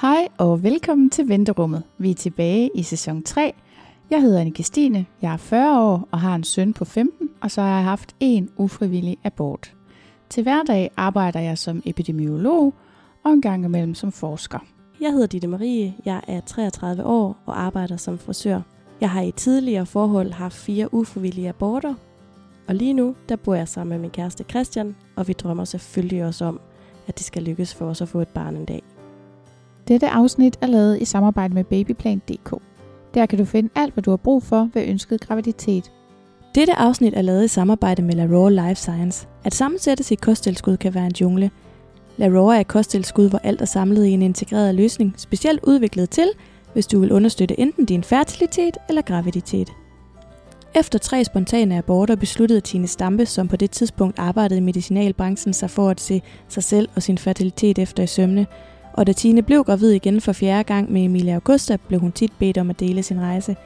Hej og velkommen til Venterummet. Vi er tilbage i sæson 3. Jeg hedder Anne Stine, jeg er 40 år og har en søn på 15, og så har jeg haft en ufrivillig abort. Til hverdag arbejder jeg som epidemiolog og en gang imellem som forsker. Jeg hedder Ditte Marie, jeg er 33 år og arbejder som frisør. Jeg har i tidligere forhold haft fire ufrivillige aborter, og lige nu der bor jeg sammen med min kæreste Christian, og vi drømmer selvfølgelig også om, at det skal lykkes for os at få et barn en dag. Dette afsnit er lavet i samarbejde med babyplan.dk. Der kan du finde alt, hvad du har brug for ved ønsket graviditet. Dette afsnit er lavet i samarbejde med LaRoe Life Science. At sammensætte sit kosttilskud kan være en jungle. LaRoe er et kosttilskud, hvor alt er samlet i en integreret løsning, specielt udviklet til, hvis du vil understøtte enten din fertilitet eller graviditet. Efter tre spontane aborter besluttede Tine Stampe, som på det tidspunkt arbejdede i medicinalbranchen, sig for at se sig selv og sin fertilitet efter i sømne. Og da Tine blev gravid igen for fjerde gang med Emilia Augusta, blev hun tit bedt om at dele sin rejse.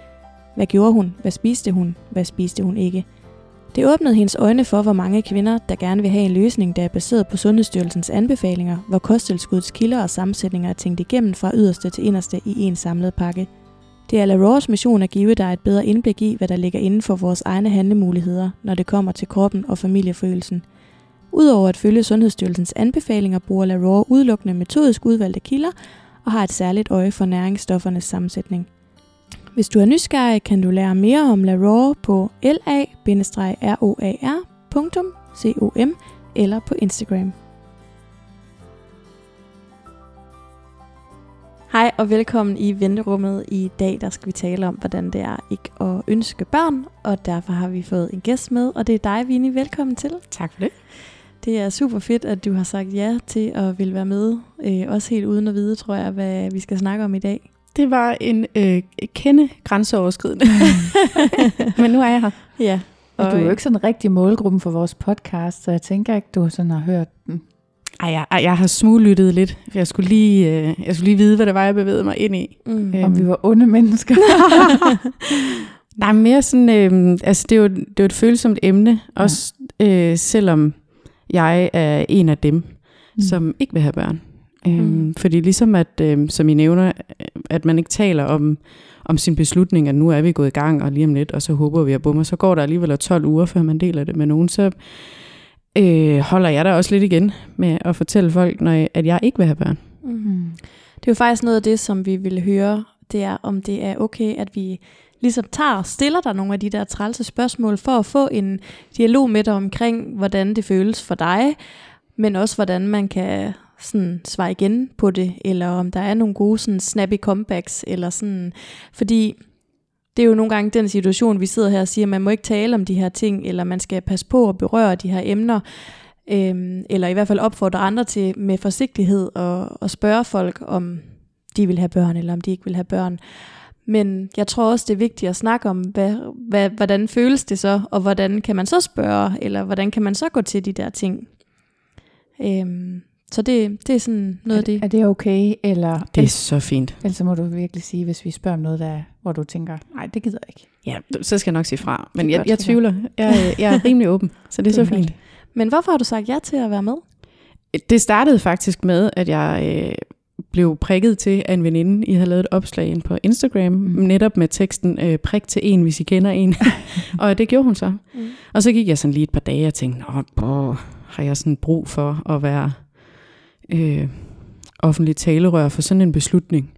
Hvad gjorde hun? Hvad spiste hun? Hvad spiste hun ikke? Det åbnede hendes øjne for, hvor mange kvinder, der gerne vil have en løsning, der er baseret på Sundhedsstyrelsens anbefalinger, hvor kosttilskuddets kilder og sammensætninger er tænkt igennem fra yderste til inderste i en samlet pakke. Det er LaRoes mission at give dig et bedre indblik i, hvad der ligger inden for vores egne handlemuligheder, når det kommer til kroppen og familiefølelsen. Udover at følge Sundhedsstyrelsens anbefalinger, bruger LaRoe udelukkende metodisk udvalgte kilder og har et særligt øje for næringsstoffernes sammensætning. Hvis du er nysgerrig, kan du lære mere om LaRoe på la-roar.com eller på Instagram. Hej og velkommen i venterummet. I dag der skal vi tale om, hvordan det er ikke at ønske børn, og derfor har vi fået en gæst med, og det er dig, Vinnie. Velkommen til. Tak for det. Det er super fedt, at du har sagt ja til at ville være med, øh, også helt uden at vide, tror jeg, hvad vi skal snakke om i dag. Det var en øh, kende grænseoverskridende. Men nu er jeg her. Ja. Og du er jo ikke sådan en rigtig målgruppen for vores podcast, så jeg tænker ikke, du sådan har hørt den. Ej, jeg, ej, jeg har smuglyttet lidt. for Jeg skulle, lige, øh, jeg skulle lige vide, hvad det var, jeg bevægede mig ind i. Mm. Om vi var onde mennesker. Nej, mere sådan, øh, altså det er, jo, det er jo et følsomt emne, også øh, selvom jeg er en af dem, mm. som ikke vil have børn. Øhm, Mm. Fordi ligesom at, øh, som I nævner, at man ikke taler om, om sin beslutning, at nu er vi gået i gang, og lige om lidt, og så håber vi at bumme, så går der alligevel 12 uger, før man deler det med nogen, så øh, holder jeg da også lidt igen med at fortælle folk, når jeg, at jeg ikke vil have børn. Mm. Det er jo faktisk noget af det, som vi ville høre, det er, om det er okay, at vi ligesom tager og stiller dig nogle af de der trælse spørgsmål, for at få en dialog med dig omkring, hvordan det føles for dig, men også hvordan man kan sådan svare igen på det, eller om der er nogle gode sådan snappy comebacks, eller sådan, fordi det er jo nogle gange den situation, vi sidder her og siger, at man må ikke tale om de her ting, eller man skal passe på at berøre de her emner, øhm, eller i hvert fald opfordre andre til med forsigtighed og, og spørge folk, om de vil have børn, eller om de ikke vil have børn. Men jeg tror også, det er vigtigt at snakke om, hvad, hvad, hvordan føles det så, og hvordan kan man så spørge, eller hvordan kan man så gå til de der ting. Øhm, så det, det er sådan noget af det. Er det okay, eller, Det er så fint. ellers så må du virkelig sige, hvis vi spørger om noget, der, hvor du tænker, nej, det gider jeg ikke. Ja, så skal jeg nok sige fra. Men Det jeg, godt, jeg det tvivler. Jeg, jeg er rimelig åben, så det er så fint. Men hvorfor har du sagt ja til at være med? Det startede faktisk med, at jeg øh, blev prikket til af en veninde. I havde lavet et opslag ind på Instagram, Mm. netop med teksten øh, prik til en, hvis I kender en. og det gjorde hun så. Mm. Og så gik jeg sådan lige et par dage og tænkte, Nå, bror, har jeg sådan brug for at være øh, offentlig talerør for sådan en beslutning?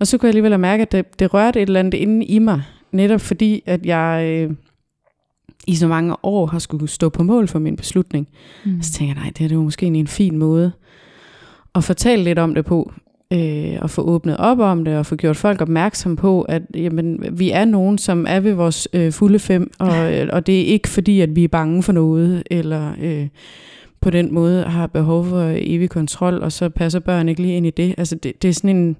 Og så kunne jeg alligevel mærke, at det, det rørte et eller andet inde i mig, netop fordi, at jeg øh, i så mange år har skulle stå på mål for min beslutning. Mm. Så tænker jeg, nej, det er jo måske en fin måde at fortælle lidt om det på, øh, og få åbnet op om det, og få gjort folk opmærksom på, at jamen, vi er nogen, som er ved vores øh, fulde fem, og, øh, og det er ikke fordi, at vi er bange for noget, eller øh, på den måde har behov for evig kontrol, og så passer børn ikke lige ind i det. Altså det, det er sådan en,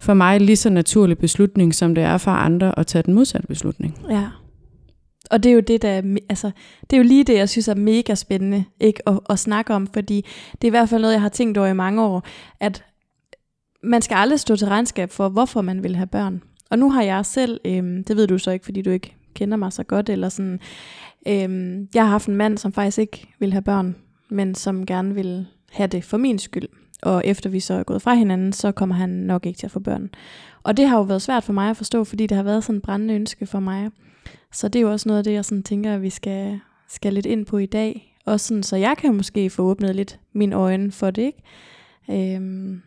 for mig lige så naturlig beslutning, som det er for andre at tage den modsatte beslutning. Ja. Og det er jo det, der er, altså, det er jo lige det, jeg synes er mega spændende ikke, at, at snakke om, fordi det er i hvert fald noget, jeg har tænkt over i mange år, at man skal aldrig stå til regnskab for, hvorfor man vil have børn. Og nu har jeg selv, øhm, det ved du så ikke, fordi du ikke kender mig så godt, eller sådan, øhm, jeg har haft en mand, som faktisk ikke vil have børn, men som gerne vil have det for min skyld. Og efter vi så er gået fra hinanden, så kommer han nok ikke til at få børn. Og det har jo været svært for mig at forstå, fordi det har været sådan en brændende ønske for mig. Så det er jo også noget af det, jeg sådan tænker, at vi skal, skal lidt ind på i dag. Også sådan, så jeg kan måske få åbnet lidt mine øjne for det, ikke? Øhm,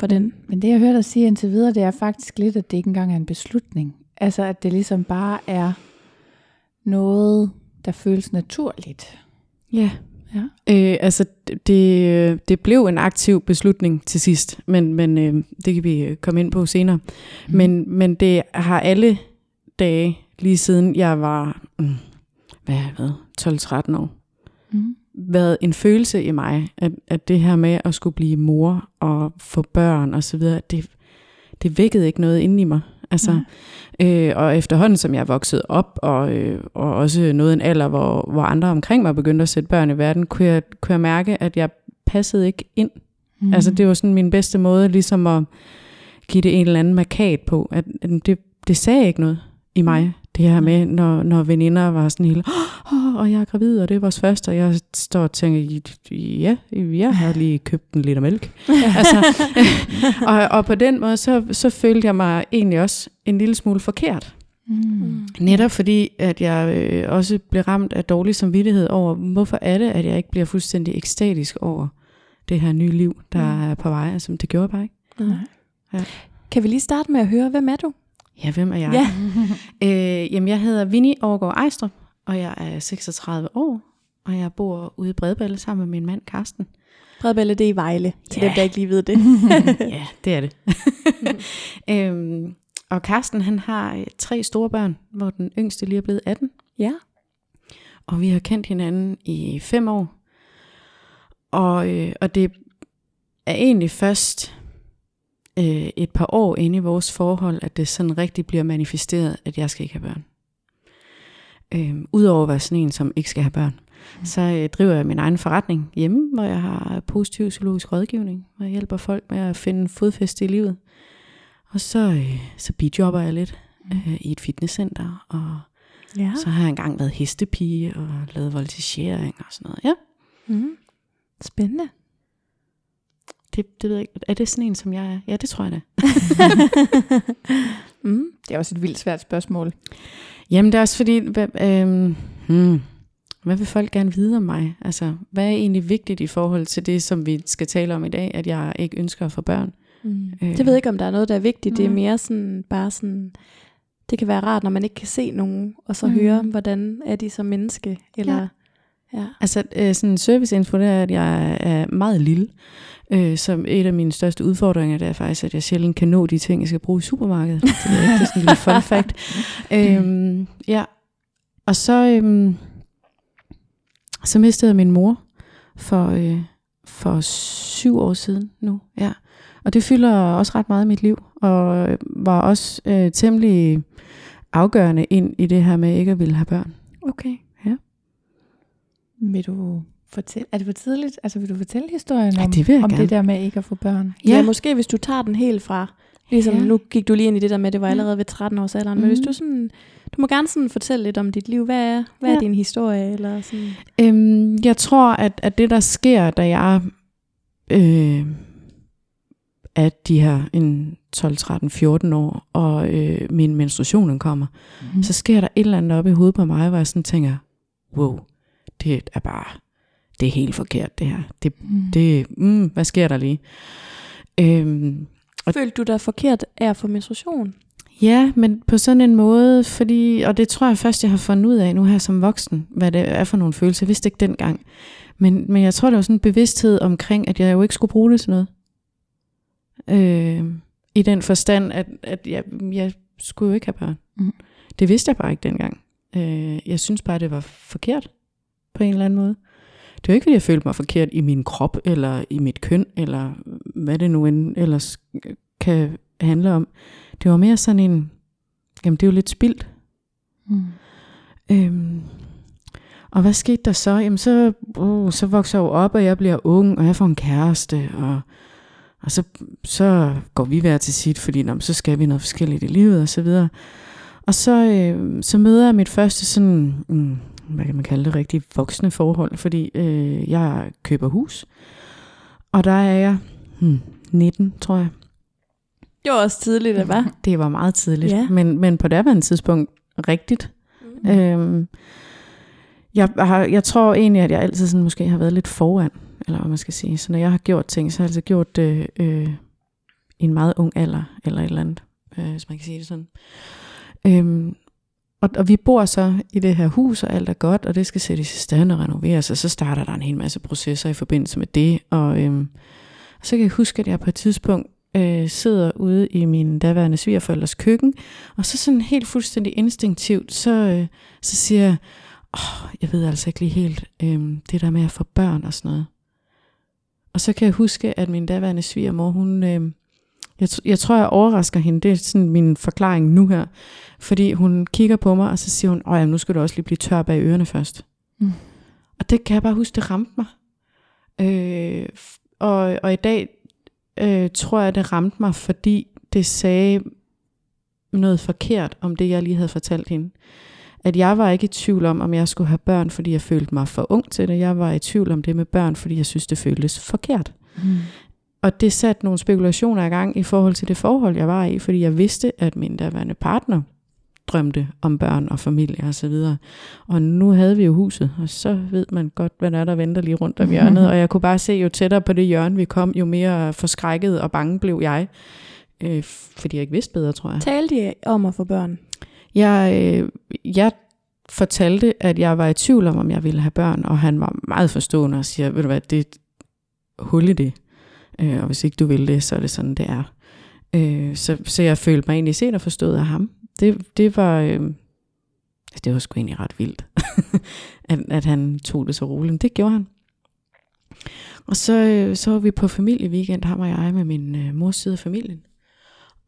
for den. Men det jeg hører dig sige indtil videre, det er faktisk lidt, at det ikke engang er en beslutning. Altså at det ligesom bare er noget, der føles naturligt. Ja. Ja. Øh, altså, det, det blev en aktiv beslutning til sidst, men, men øh, det kan vi komme ind på senere. Mm. Men, men det har alle dage, lige siden jeg var, mm, hvad har jeg været, 12-13 år, mm. Været en følelse i mig, at, at det her med at skulle blive mor og få børn og så videre, det, det vækkede ikke noget inde i mig. Altså, mm. øh, og efterhånden, som jeg vokset op, og, øh, og også noget en alder, hvor, hvor andre omkring mig begyndte at sætte børn i verden, kunne jeg, kunne jeg mærke, at jeg passede ikke ind. Mm. Altså, det var sådan min bedste måde, ligesom at give det en eller anden markat på, at, at det, det sagde ikke noget i mig. Mm. Det her med, når, når veninder var sådan hele, oh, og jeg er gravid, og det er vores første, og jeg står og tænker, ja, jeg har lige købt en liter mælk. altså, og, og på den måde, så, så følte jeg mig egentlig også en lille smule forkert. Mm. Netop fordi, at jeg øh, også blev ramt af dårlig samvittighed over, hvorfor er det, at jeg ikke bliver fuldstændig ekstatisk over det her nye liv, der mm. er på vej. Altså, det gjorde jeg bare ikke. Mm. Ja. Kan vi lige starte med at høre, hvem er du? Ja, hvem er jeg? Ja. øh, jamen, jeg hedder Vinnie Overgaard Ejstrup, og jeg er 36 år, og jeg bor ude i Bredballe sammen med min mand, Karsten. Bredballe, det er i Vejle, til ja. dem, der ikke lige ved det. ja, det er det. øhm, og Karsten, han har øh, tre store børn, hvor den yngste lige er blevet 18. Ja. Og vi har kendt hinanden i fem år. Og, øh, og det er egentlig først øh, et par år inde i vores forhold, at det sådan rigtig bliver manifesteret, at jeg skal ikke have børn. Øh, Udover at være sådan en, som ikke skal have børn, mm. så øh, driver jeg min egen forretning hjemme, hvor jeg har positiv psykologisk rådgivning, hvor jeg hjælper folk med at finde fodfæste i livet. Og så, øh, så bidjobber jeg lidt mm. øh, i et fitnesscenter, og ja. så har jeg engang været hestepige og lavet voltigering og sådan noget. Ja. Mm. Spændende. Det, det ved jeg ikke. Er det sådan en, som jeg er? Ja, det tror jeg da. mm. Det er også et vildt svært spørgsmål. Jamen, det er også fordi, hvad, øhm, hmm, hvad vil folk gerne vide om mig? Altså, hvad er egentlig vigtigt i forhold til det, som vi skal tale om i dag, at jeg ikke ønsker at få børn? Mm. Øh. Det ved jeg ikke, om der er noget, der er vigtigt. Mm. Det er mere sådan, bare sådan, det kan være rart, når man ikke kan se nogen, og så mm. høre, hvordan er de som menneske, eller... Ja. Ja. Altså øh, sådan en serviceinfo, det er, at jeg er meget lille. Øh, som et af mine største udfordringer, det er faktisk, at jeg sjældent kan nå de ting, jeg skal bruge i supermarkedet. det er, det er sådan en lille fun fact. øhm, ja. Og så, øhm, så mistede jeg min mor for, øh, for syv år siden nu. Ja. Og det fylder også ret meget i mit liv, og var også øh, temmelig afgørende ind i det her med ikke at ville have børn. Okay. Ja. Vil du fortælle, er det for tidligt? Altså vil du fortælle historien ja, om, det om det der med ikke at få børn? Ja, ja måske hvis du tager den helt fra, ligesom ja. nu gik du lige ind i det der med, det var allerede ved 13 års alderen, mm. men hvis du sådan, du må gerne sådan fortælle lidt om dit liv. Hvad er, hvad ja. er din historie? Eller sådan? Øhm, jeg tror, at, at det der sker, da jeg øh, at de her en 12, 13, 14 år, og øh, min menstruation kommer, mm. så sker der et eller andet op i hovedet på mig, hvor jeg sådan tænker, wow, det er bare det er helt forkert det her. Det, mm. det, mm, hvad sker der lige? Øhm, og Følte du dig forkert af at få menstruation? Ja, men på sådan en måde, fordi, og det tror jeg først, jeg har fundet ud af nu her som voksen, hvad det er for nogle følelser. Jeg vidste ikke dengang. Men, men jeg tror, det var sådan en bevidsthed omkring, at jeg jo ikke skulle bruge det til noget. Øh, I den forstand, at, at jeg, jeg skulle jo ikke have børn. Mm. Det vidste jeg bare ikke dengang. Øh, jeg synes bare, det var forkert på en eller anden måde. Det var ikke, fordi jeg følte mig forkert i min krop, eller i mit køn, eller hvad det nu end ellers kan handle om. Det var mere sådan en, jamen det er jo lidt spildt. Mm. Øhm, og hvad skete der så? Jamen så, uh, så vokser jeg jo op, og jeg bliver ung, og jeg får en kæreste, og, og så, så går vi hver til sit, fordi nå, så skal vi noget forskelligt i livet, og så videre. Og så, øh, så møder jeg mit første sådan, mm, hvad kan man kalde det, rigtig voksne forhold, fordi øh, jeg køber hus, Og der er jeg hmm, 19, tror jeg. Det var også tidligt, det var. Det var meget tidligt, Ja. men, men på det tidspunkt rigtigt. Mm. Øhm, jeg, har, jeg tror egentlig, at jeg altid sådan måske har været lidt foran, eller hvad man skal sige. Så når jeg har gjort ting, så har jeg altid gjort det øh, i en meget ung alder, eller et eller andet, øh, hvis man kan sige det sådan. Øhm, og, og vi bor så i det her hus, og alt er godt, og det skal sættes i stand og renoveres, og så starter der en hel masse processer i forbindelse med det. Og øhm, så kan jeg huske, at jeg på et tidspunkt øh, sidder ude i min daværende svigerforældres køkken, og så sådan helt fuldstændig instinktivt, så, øh, så siger jeg, oh, jeg ved altså ikke lige helt øh, det der med at få børn og sådan noget. Og så kan jeg huske, at min daværende svigermor, hun, øh, jeg, jeg tror, jeg overrasker hende, det er sådan min forklaring nu her, fordi hun kigger på mig, og så siger hun, åh, jamen, nu skal du også lige blive tør bag ørerne først. Mm. Og det kan jeg bare huske, det ramte mig. Øh, og, og i dag øh, tror jeg, det ramte mig, fordi det sagde noget forkert om det, jeg lige havde fortalt hende. At jeg var ikke i tvivl om, om jeg skulle have børn, fordi jeg følte mig for ung til det. Jeg var i tvivl om det med børn, fordi jeg synes, det føltes forkert. Mm. Og det satte nogle spekulationer i gang i forhold til det forhold, jeg var i, fordi jeg vidste, at min daværende partner drømte om børn og familie og så videre. Og nu havde vi jo huset, og så ved man godt, hvad der er, der venter lige rundt om hjørnet. Og jeg kunne bare se, jo tættere på det hjørne vi kom, jo mere forskrækket og bange blev jeg. Øh, fordi jeg ikke vidste bedre, tror jeg. Talte I om at få børn? Jeg, øh, jeg fortalte, at jeg var i tvivl om, om jeg ville have børn, og han var meget forstående og siger, ved du hvad, det et hul i det. Øh, og hvis ikke du vil det, så er det sådan, det er. Øh, så, så jeg følte mig egentlig set og forstået af ham. Det, det var... Øh, altså, det var sgu egentlig ret vildt, at, at han tog det så roligt. Men Det gjorde han. Og så, øh, så var vi på familieweekend, ham og jeg, med min øh, mors side af familien.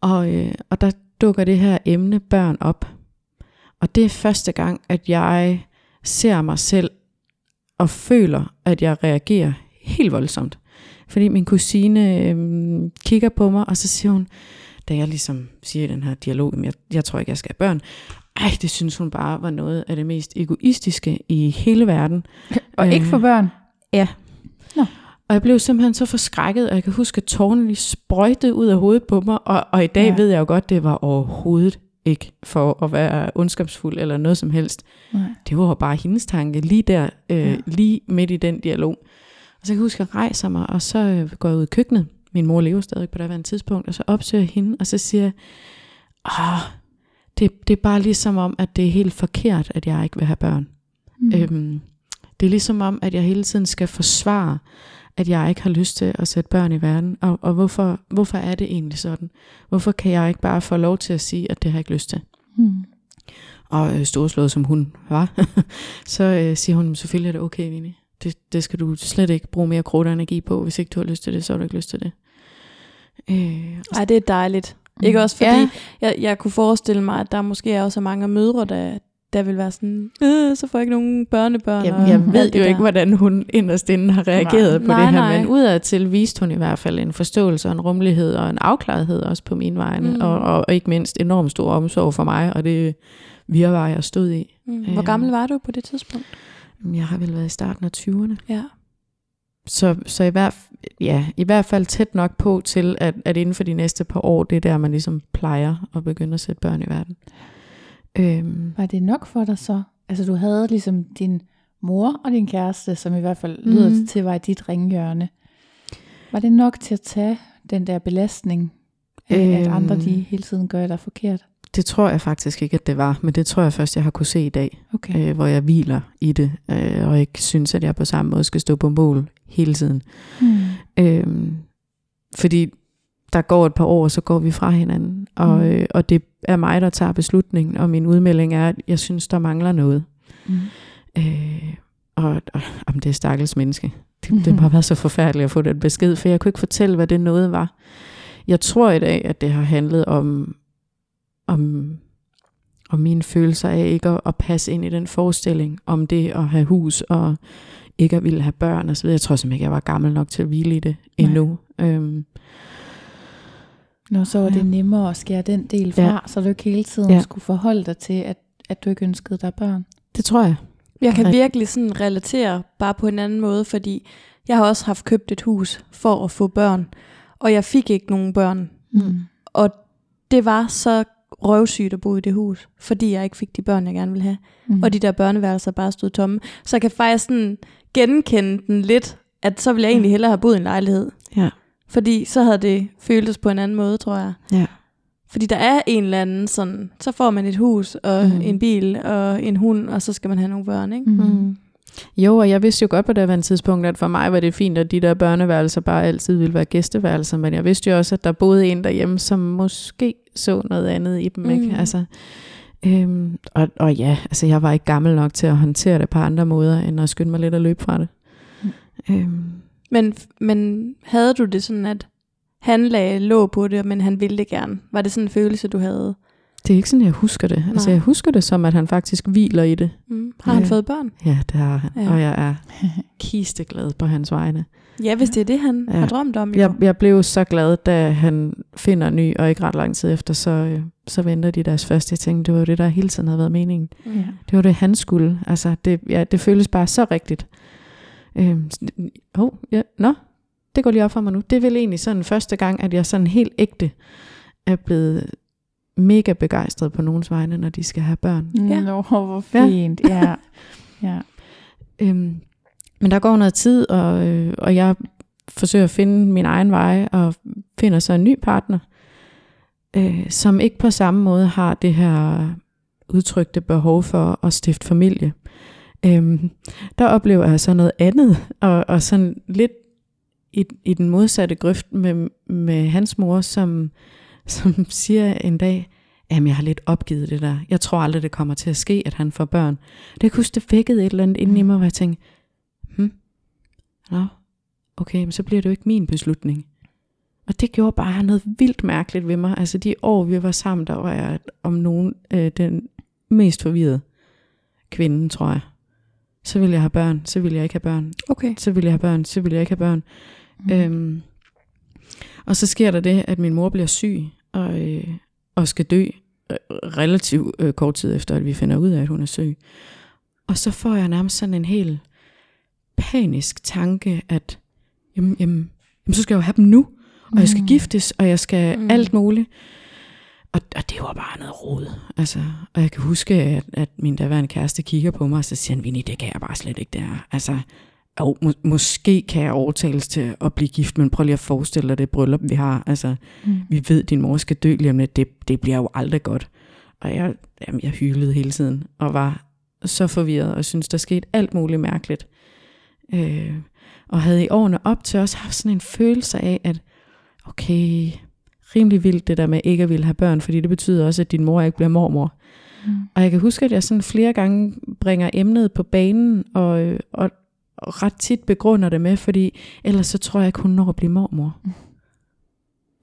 Og, øh, og der dukker det her emne børn op. Og det er første gang, at jeg ser mig selv og føler, at jeg reagerer helt voldsomt. Fordi min kusine øh, kigger på mig, og så siger hun, da jeg ligesom siger i den her dialog, "Jamen, jeg, jeg tror ikke, jeg skal have børn. Ej, det synes hun bare var noget af det mest egoistiske i hele verden. Og ikke Øh, for børn. Og jeg blev simpelthen så forskrækket, og jeg kan huske, at tårerne lige sprøjtede ud af hovedet på mig. Og, og i dag Ja. ja. ved jeg jo godt, det var overhovedet ikke for at være ondskabsfuld eller noget som helst. Nej. Det var jo bare hendes tanke lige der, øh, Ja. ja. lige midt i den dialog. Og så kan jeg huske, at jeg rejser mig, og så øh, går jeg ud i køkkenet. Min mor lever stadig på det tidspunkt, og så opsøger jeg hende, og så siger jeg, Åh, det, det er bare ligesom om, at det er helt forkert, at jeg ikke vil have børn. Mm. Øhm, det er ligesom om, at jeg hele tiden skal forsvare, at jeg ikke har lyst til at sætte børn i verden. Og, og hvorfor, hvorfor er det egentlig sådan? Hvorfor kan jeg ikke bare få lov til at sige, at det har jeg ikke lyst til? Mm. Og øh, storslået som hun var, så øh, siger hun, selvfølgelig er det okay, Vinnie. Det, det skal du slet ikke bruge mere krudt og energi på. Hvis ikke du har lyst til det, så har du ikke lyst til det. Øh, Ej, det er dejligt. Ikke også fordi, Ja. jeg, jeg kunne forestille mig, at der måske er også mange mødre, der, der vil være sådan, øh, så får jeg ikke nogen børnebørn. Jamen, jeg ved jo der. ikke, hvordan hun inderst inde har reageret Nej. på Nej, det her, nej. men udadtil viste hun i hvert fald en forståelse og en rummelighed og en afklarethed også på mine vegne, Mm. mm. og, og, og ikke mindst enormt stor omsorg for mig, og det virvar, jeg stod i. Mm. Hvor Øh. gammel var du på det tidspunkt? Jeg har vel været i starten af 20'erne. Ja. Så, så i, hvert, ja, i hvert fald tæt nok på til, at, at inden for de næste par år, det er der, man ligesom plejer at begynde at sætte børn i verden. Øhm, Var det nok for dig så? Altså du havde ligesom din mor og din kæreste, som i hvert fald lyder Mhm. til var i dit ringhjørne. Var det nok til at tage den der belastning af, at Øhm. andre de hele tiden gør dig forkert? Det tror jeg faktisk ikke, at det var, men det tror jeg først, jeg har kunne se i dag. Okay. øh, hvor jeg hviler i det, øh, og ikke synes, at jeg på samme måde skal stå på mål hele tiden. Hmm. Øh, fordi der går et par år, og så går vi fra hinanden, og, Mm. øh, og det er mig, der tager beslutningen, og min udmelding er, at jeg synes, der mangler noget. Mm. Øh, og, og om det er stakkels menneske. Det, det må have været så forfærdeligt at få den besked, for jeg kunne ikke fortælle, hvad det noget var. Jeg tror i dag, at det har handlet om, om, om mine følelser af ikke at, at passe ind i den forestilling om det at have hus og ikke at ville have børn osv. Jeg tror simpelthen ikke, jeg var gammel nok til at hvile i det endnu. Øhm, Nå, så var det Ja. nemmere at skære den del fra, Ja. så du ikke hele tiden Ja. skulle forholde dig til, at, at du ikke ønskede dig børn. det tror jeg. Jeg kan virkelig sådan relatere bare på en anden måde, fordi Jeg har også haft købt et hus for at få børn, og jeg fik ikke nogen børn. Mm. Og det var så røvsygt at bo i det hus, fordi jeg ikke fik de børn, jeg gerne ville have. Mm. Og de der børneværelser bare stod tomme. Så jeg kan faktisk sådan genkende den lidt, at så ville jeg egentlig hellere have boet i en lejlighed. Ja. Fordi så havde det føltes på en anden måde, tror jeg. Ja. Fordi der er en eller anden sådan, så får man et hus og Mm. mm. en bil og en hund, og så skal man have nogle børn, ikke? Mm. Mm. Jo, og jeg vidste jo godt på det her tidspunkt, at for mig var det fint, at de der børneværelser bare altid ville være gæsteværelser, men jeg vidste jo også, at der boede en derhjemme, som måske så noget andet i dem, mm. ikke? Altså, øhm, og, og ja, altså jeg var ikke gammel nok til at håndtere det på andre måder, end at skynde mig lidt at løbe fra det. Mm. Øhm, Men, men havde du det sådan, at han lagde låg på det, men han ville det gerne? Var det sådan en følelse, du havde? Det er ikke sådan, jeg husker det. Altså Nej. jeg husker det som, at han faktisk hviler i det. Mm. Har han Ja. fået børn? Ja, det har han, Ja. og jeg er kisteglad på hans vegne. Ja, hvis det er det, han Ja. har drømt om. jo. Jeg, jeg blev så glad, da han finder en ny, og ikke ret lang tid efter, så, øh, så venter de deres første. Jeg tænkte, det var det, der hele tiden havde været meningen. Ja. Det var det, han skulle. Altså, det, ja, det føles bare så rigtigt. Øhm, oh, ja, nå, det går lige op for mig nu. Det er vel egentlig sådan første gang, at jeg sådan helt ægte er blevet mega begejstret på nogens vegne, når de skal have børn. Ja. Nå, hvor Ja. fint. Ja. ja. Øhm, men der går noget tid, og, øh, og jeg forsøger at finde min egen vej, og finder så en ny partner, øh, som ikke på samme måde har det her udtrykte behov for at stifte familie. Øhm, der oplever jeg så noget andet, og, og sådan lidt i, i den modsatte grøft med, med hans mor, som, som siger en dag, jamen jeg har lidt opgivet det der. Jeg tror aldrig, det kommer til at ske, at han får børn. Det huske, det vækkede et eller andet inde i mig, hvor jeg tænkte, hm, nå, okay, men så bliver det jo ikke min beslutning. Og det gjorde bare noget vildt mærkeligt ved mig. Altså de år, vi var sammen, der var jeg om nogen øh, den mest forvirrede kvinde, tror jeg. Så ville jeg have børn, så ville jeg ikke have børn. Okay. Så ville jeg have børn, så ville jeg ikke have børn. Mm. Øhm, og så sker der det, at min mor bliver syg og, øh, og skal dø øh, relativt øh, kort tid efter, at vi finder ud af, at hun er syg. Og så får jeg nærmest sådan en helt panisk tanke, at jamen, jamen, jamen, så skal jeg jo have dem nu, og jeg skal Mm. giftes, og jeg skal Mm. mm. alt muligt. Og, og det var bare noget rod. Altså, og jeg kan huske, at, at min daværende kæreste kigger på mig, og så siger han, Vinnie, det kan jeg bare slet ikke, det her. Altså, jo, må, måske kan jeg overtales til at blive gift, men prøv lige at forestille dig det bryllup, vi har. Altså, Mm. vi ved, at din mor skal dø lige om lidt. Det, det bliver jo aldrig godt. Og jeg, jamen, jeg hylede hele tiden, og var så forvirret, og synes der skete alt muligt mærkeligt. Øh, og havde i årene op til også haft sådan en følelse af, at okay, rimelig vildt det der med ikke at ville have børn, fordi det betyder også, at din mor ikke bliver mormor. Mm. Og jeg kan huske, at jeg sådan flere gange bringer emnet på banen, og, øh, og, og ret tit begrunder det med, fordi ellers så tror jeg ikke, hun når at blive mormor. Mm.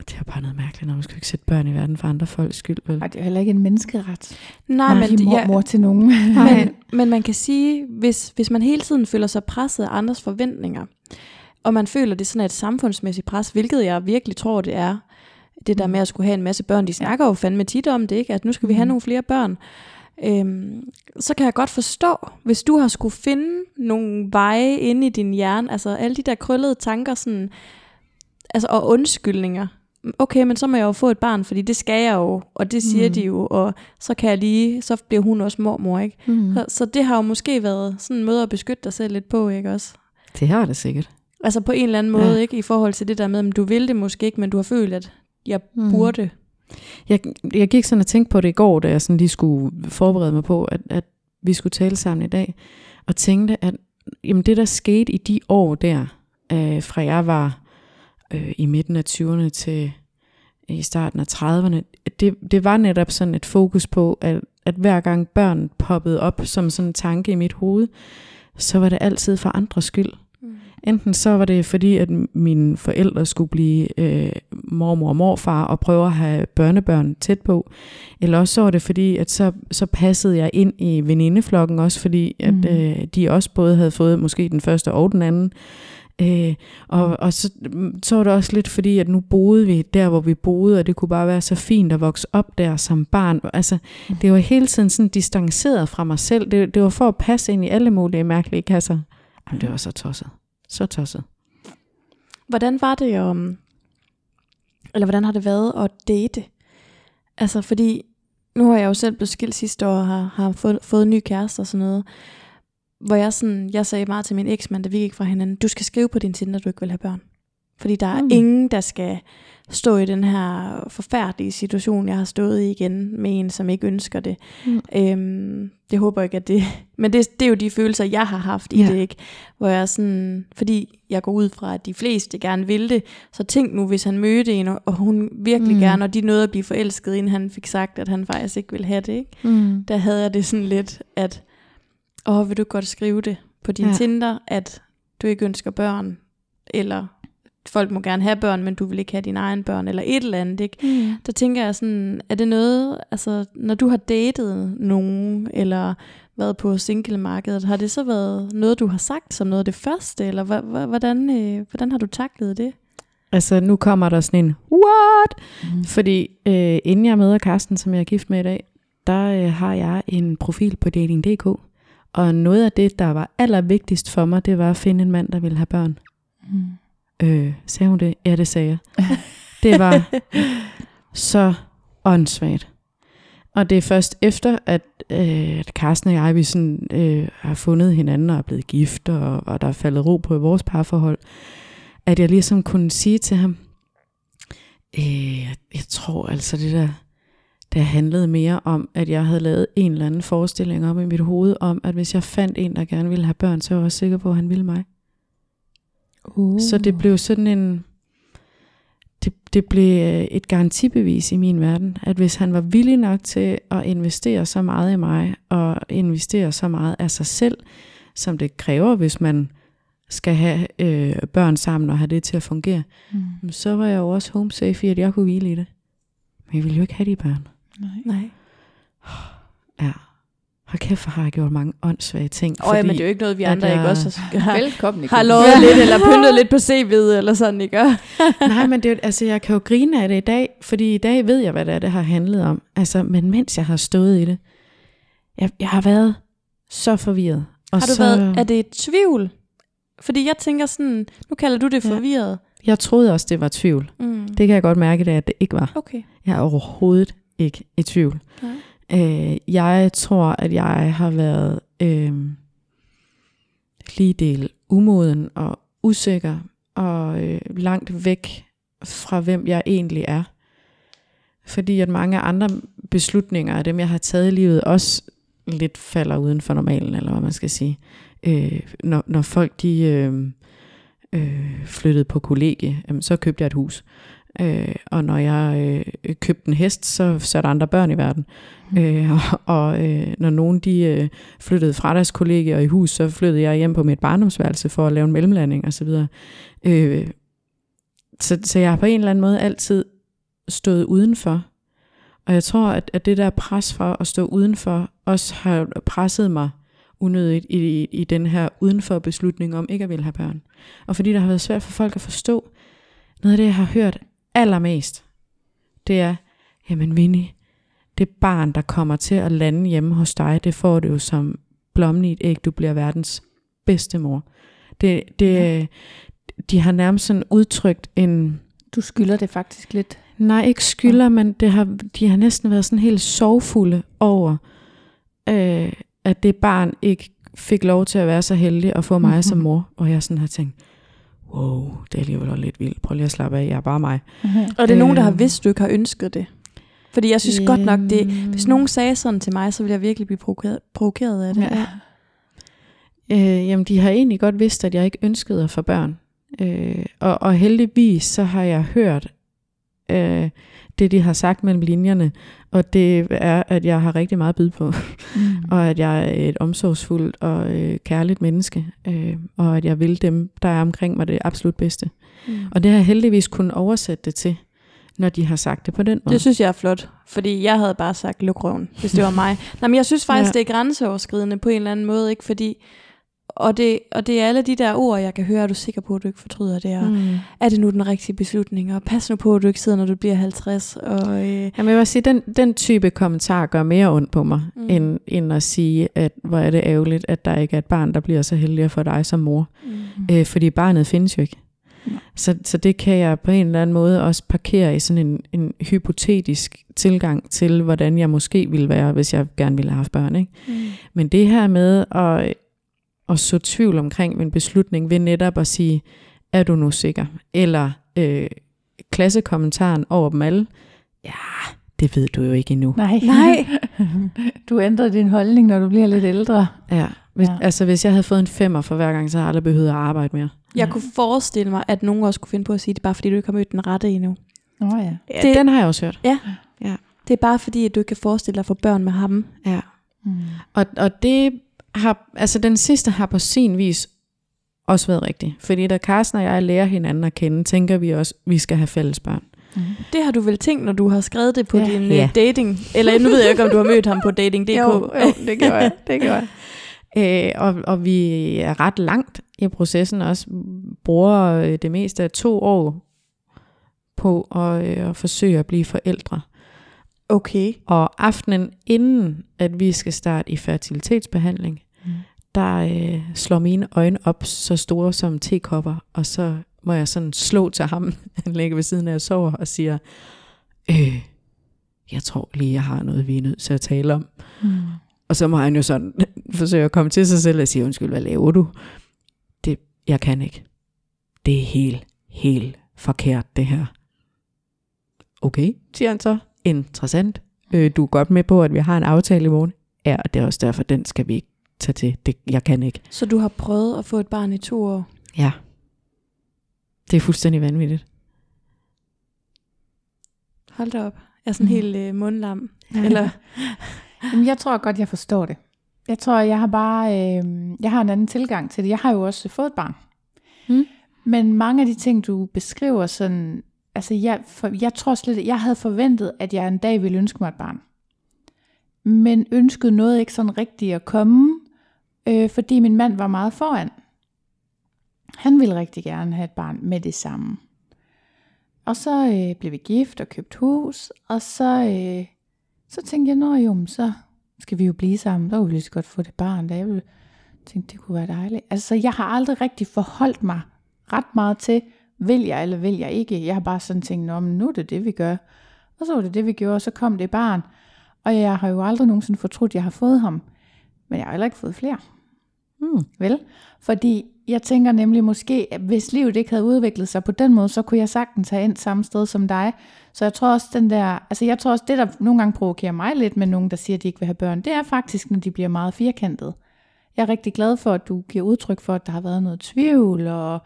Det er bare noget mærkeligt, når man skal ikke sætte børn i verden for andre folks skyld. Vel? Ej, det er heller ikke en menneskeret. Nej, at men, mormor til nogen. men, men man kan sige, hvis, hvis man hele tiden føler sig presset af andres forventninger, og man føler, det er sådan et samfundsmæssigt pres, hvilket jeg virkelig tror, det er, det der med at skulle have en masse børn, de snakker jo fandme tit om det, ikke? at nu skal vi have Mhm. nogle flere børn. Øhm, så kan jeg godt forstå, hvis du har skulle finde nogle veje inde i din hjerne, altså alle de der krøllede tanker sådan, altså, og undskyldninger. Okay, men så må jeg jo få et barn, fordi det skal jeg jo, og det siger Mm. de jo, og så kan jeg lige, så bliver hun også mormor, ikke? Mm. Så, så det har jo måske været sådan en måde at beskytte dig selv lidt på, ikke også? Det har det sikkert. Altså på en eller anden måde, Ja. ikke? I forhold til det der med, at du vil det måske ikke, men du har følt, at jeg mm. burde. Jeg, jeg gik sådan og tænkte på det i går, da jeg sådan lige skulle forberede mig på, at, at vi skulle tale sammen i dag, og tænkte, at jamen, det, der skete i de år der, øh, fra jeg var øh, i midten af 20'erne til i starten af 30'erne, det, det var netop sådan et fokus på, at, at hver gang børn poppede op som sådan en tanke i mit hoved, så var det altid for andres skyld. Mm. Enten så var det fordi, at mine forældre skulle blive øh, mormor og morfar og prøve at have børnebørn tæt på. Eller også så var det fordi, at så, så passede jeg ind i venindeflokken også, fordi at, Mm. øh, de også både havde fået måske den første og den anden. Øh, og og så, så var det også lidt fordi, at nu boede vi der, hvor vi boede, og det kunne bare være så fint at vokse op der som barn. Altså, det var hele tiden sådan distanceret fra mig selv. Det, det var for at passe ind i alle mulige mærkelige kasser. Jamen, det var så tosset. Så tosset. Hvordan var det om, eller hvordan har det været at date? Altså fordi, nu har jeg jo selv blevet skilt sidste år og har, har fået, fået en ny kæreste og sådan noget. Hvor jeg sådan, jeg sagde meget til min eksmand, da vi gik fra hinanden, du skal skrive på din Tinder, du ikke vil have børn. Fordi der er Mm. mm. ingen, der skal stå i den her forfærdelige situation, jeg har stået i igen, med en, som ikke ønsker det. Mm. Øhm, det håber jeg ikke, at det... Men det, det er jo de følelser, jeg har haft i Ja. det, ikke? Hvor jeg sådan... Fordi jeg går ud fra, at de fleste gerne vil det. Så tænk nu, hvis han mødte en, og- hun virkelig Mm. gerne, og de nåede at blive forelsket, inden han fik sagt, at han faktisk ikke ville have det, ikke? Mm. Der havde jeg det sådan lidt, at... Åh, vil du godt skrive det på din ja. Tinder, at du ikke ønsker børn, eller folk må gerne have børn, men du vil ikke have dine egne børn, eller et eller andet, ikke? Mm. Der tænker jeg sådan, er det noget, altså når du har datet nogen, eller været på singlemarkedet, har det så været noget, du har sagt som noget af det første, eller hvordan, øh, hvordan har du taklet det? Altså, nu kommer der sådan en, what? Mm. Fordi øh, inden jeg møder Karsten, som jeg er gift med i dag, der øh, har jeg en profil på Dating.dk. Og noget af det, der var allervigtigst for mig, det var at finde en mand, der ville have børn. Mm. Øh, sagde hun det? Ja, det sagde jeg. Det var så åndssvagt. Og det er først efter, at, øh, at Carsten og jeg vi sådan, øh, har fundet hinanden og er blevet gift, og, og der er faldet ro på vores parforhold, at jeg ligesom kunne sige til ham, øh, jeg, jeg tror altså det der, det handlede mere om, at jeg havde lavet en eller anden forestilling om i mit hoved, om at hvis jeg fandt en, der gerne ville have børn, så var jeg også sikker på, at han ville mig. Uh. Så det blev sådan en... Det, det blev øh, et garantibevis i min verden, at hvis han var villig nok til at investere så meget i mig, og investere så meget af sig selv, som det kræver, hvis man skal have øh, børn sammen og have det til at fungere, Mm. så var jeg jo også home safe i, at jeg kunne hvile i det. Men jeg ville jo ikke have de børn. Nej. Nej. Ja. Hold kæft, hvor har jeg gjort mange åndssvage ting. Åh, ja, men det er jo ikke noget, vi andre ikke jeg- også har, Velkommen, har Nicole. lovet lidt, eller pyntet lidt på CV'et, eller sådan, ikke? Nej, men det, er altså, jeg kan jo grine af det i dag, fordi i dag ved jeg, hvad det er, det har handlet om. Altså, men mens jeg har stået i det, jeg, jeg har været så forvirret. Og Har du så, været, er det et tvivl? Fordi jeg tænker sådan, nu kalder du det Ja. forvirret. Jeg troede også, det var tvivl. Mm. Det kan jeg godt mærke, det at det ikke var. Okay. Jeg er overhovedet ikke i tvivl. Nej. Øh, jeg tror, at jeg har været øh, lige del umoden og usikker og øh, langt væk fra, hvem jeg egentlig er. Fordi at mange andre beslutninger af dem, jeg har taget i livet, også lidt falder uden for normalen, eller hvad man skal sige. Øh, når, når folk de øh, øh, flyttede på kollegie, jamen, så købte jeg et hus. Øh, og når jeg øh, købte en hest, så satte andre børn i verden. Mm. Øh, og og øh, når nogen de øh, flyttede fra deres kollegie og i hus, så flyttede jeg hjem på mit barndomsværelse for at lave en mellemlanding osv. Øh, så, så jeg har på en eller anden måde altid stået udenfor. Og jeg tror, at, at det der pres for at stå udenfor, også har presset mig unødigt i, i, i den her udenfor beslutning om ikke at ville have børn. Og fordi det har været svært for folk at forstå, noget af det, jeg har hørt allermest, det er, jamen Winnie, det barn, der kommer til at lande hjemme hos dig, det får du jo som blommen i et æg, du bliver verdens bedste mor. Det, det, Ja. ja. De har nærmest sådan udtrykt en, Du skylder det faktisk lidt. nej ikke skylder, men det har, de har næsten været sådan helt sorgfulde over, øh, at det barn ikke fik lov til at være så heldig at få mig Mhm. mm-hmm. som mor. Og jeg sådan har tænkt, wow, det er alligevel også lidt vildt. Prøv lige at slappe af, jeg er bare mig. Og er det nogen, der har Øhm. vidst, du ikke har ønsket det? Fordi jeg synes godt nok, det, hvis nogen sagde sådan til mig, så ville jeg virkelig blive provokeret, provokeret af det. Ja. Øh, jamen, de har egentlig godt vidst, at jeg ikke ønskede at få børn. Øh, og, og heldigvis så har jeg hørt øh, det, de har sagt mellem linjerne, og det er, at jeg har rigtig meget at byde på, Mm. og at jeg er et omsorgsfuldt og øh, kærligt menneske, øh, og at jeg vil dem, der er omkring mig, det absolut bedste. Mm. Og det har jeg heldigvis kunnet oversætte det til, når de har sagt det på den måde. Det synes jeg er flot, fordi jeg havde bare sagt luk røven, hvis det var mig. Nej, men jeg synes faktisk, ja. Det er grænseoverskridende på en eller anden måde, ikke? Fordi, og det, og det er alle de der ord, jeg kan høre, er du sikker på, at du ikke fortryder det, og Mm. er det nu den rigtige beslutning, og pas nu på, at du ikke sidder, når du bliver 50, og øh, Jamen jeg vil sige, den, den type kommentar gør mere ondt på mig, Mm. mm. end, end at sige, at hvor er det ærgerligt, at der ikke er et barn, der bliver så heldig få dig som mor. mm. Øh, fordi barnet findes jo ikke. Så, så det kan jeg på en eller anden måde også parkere i sådan en, en hypotetisk tilgang til, hvordan jeg måske ville være, hvis jeg gerne ville have haft børn. Ikke? Mm. Men det her med at, at så tvivl omkring min beslutning ved netop at sige, er du nu sikker? Eller øh, klassekommentaren over dem alle, ja, det ved du jo ikke endnu. Nej. Nej. du ændrer din holdning, når du bliver lidt ældre. Ja, hvis, Ja. ja. altså hvis jeg havde fået en femmer for hver gang, så havde jeg aldrig behøvet at arbejde mere. Jeg kunne forestille mig, at nogen også kunne finde på at sige det, bare fordi du ikke har mødt den rette endnu. Nå ja. Ja, Det- den har jeg også hørt. Det er bare fordi, at du ikke kan forestille dig at få børn med ham. Ja. Mm. Og, og det har, altså den sidste har på sin vis også været rigtig. Fordi da Carsten og jeg lærer hinanden at kende, tænker vi også, at vi skal have fælles børn. Mm. Det har du vel tænkt, når du har skrevet det på Ja. din Ja. ja. dating? Eller nu ved jeg ikke, om du har mødt ham på dating.dk. Jo, jo, det gjorde jeg. Det gjorde jeg. Øh, og, og vi er ret langt i processen også. Bruger øh, det meste af to år på at, øh, at forsøge at blive forældre. Okay. Og aftenen inden, at vi skal starte i fertilitetsbehandling. Der øh, slår mine øjne op så store som tekopper, og så må jeg sådan slå til ham, han ligger ved siden af og sover, og siger, øh, jeg tror lige, jeg har noget, vi er nødt til at tale om. Mm. Og så må han jo sådan forsøge at komme til sig selv og sige, undskyld, hvad laver du? Det, jeg kan ikke. Det er helt, helt forkert, det her. Okay, siger han så. Interessant. Øh, du er godt med på, at vi har en aftale i morgen. Ja, og det er også derfor, den skal vi ikke tage til. Det, jeg kan ikke. Så du har prøvet at få et barn i to år? Ja. Det er fuldstændig vanvittigt. Hold da op. Jeg er sådan Mm. helt øh, mundlam. Eller, Jamen, jeg tror godt, jeg forstår det. Jeg tror, jeg har bare øh, jeg har en anden tilgang til det. Jeg har jo også fået et barn. Mm. Men mange af de ting, du beskriver sådan, altså jeg, for, jeg tror slet, jeg havde forventet, at jeg en dag ville ønske mig et barn. Men ønskede noget ikke sådan rigtigt at komme, øh, fordi min mand var meget foran. Han ville rigtig gerne have et barn med det samme. Og så øh, blev vi gift og købt hus, og så, øh, så tænkte jeg, nå jo, så skal vi jo blive sammen, så kunne vi lige så godt få det barn, da jeg ville tænkte, det kunne være dejligt. Altså, jeg har aldrig rigtig forholdt mig ret meget til, vil jeg eller vil jeg ikke. Jeg har bare sådan tænkt, nå, men nu er det det, vi gør. Og så var det det, vi gjorde, og så kom det barn. Og jeg har jo aldrig nogensinde fortrudt, at jeg har fået ham. Men jeg har heller ikke fået flere. Mm. Vel? Fordi jeg tænker nemlig måske, at hvis livet ikke havde udviklet sig på den måde, så kunne jeg sagtens have endt samme sted som dig. Så jeg tror også, den der, altså jeg tror også, det der nogle gange provokerer mig lidt med nogen, der siger, at de ikke vil have børn, det er faktisk, når de bliver meget firkantede. Jeg er rigtig glad for, at du giver udtryk for, at der har været noget tvivl og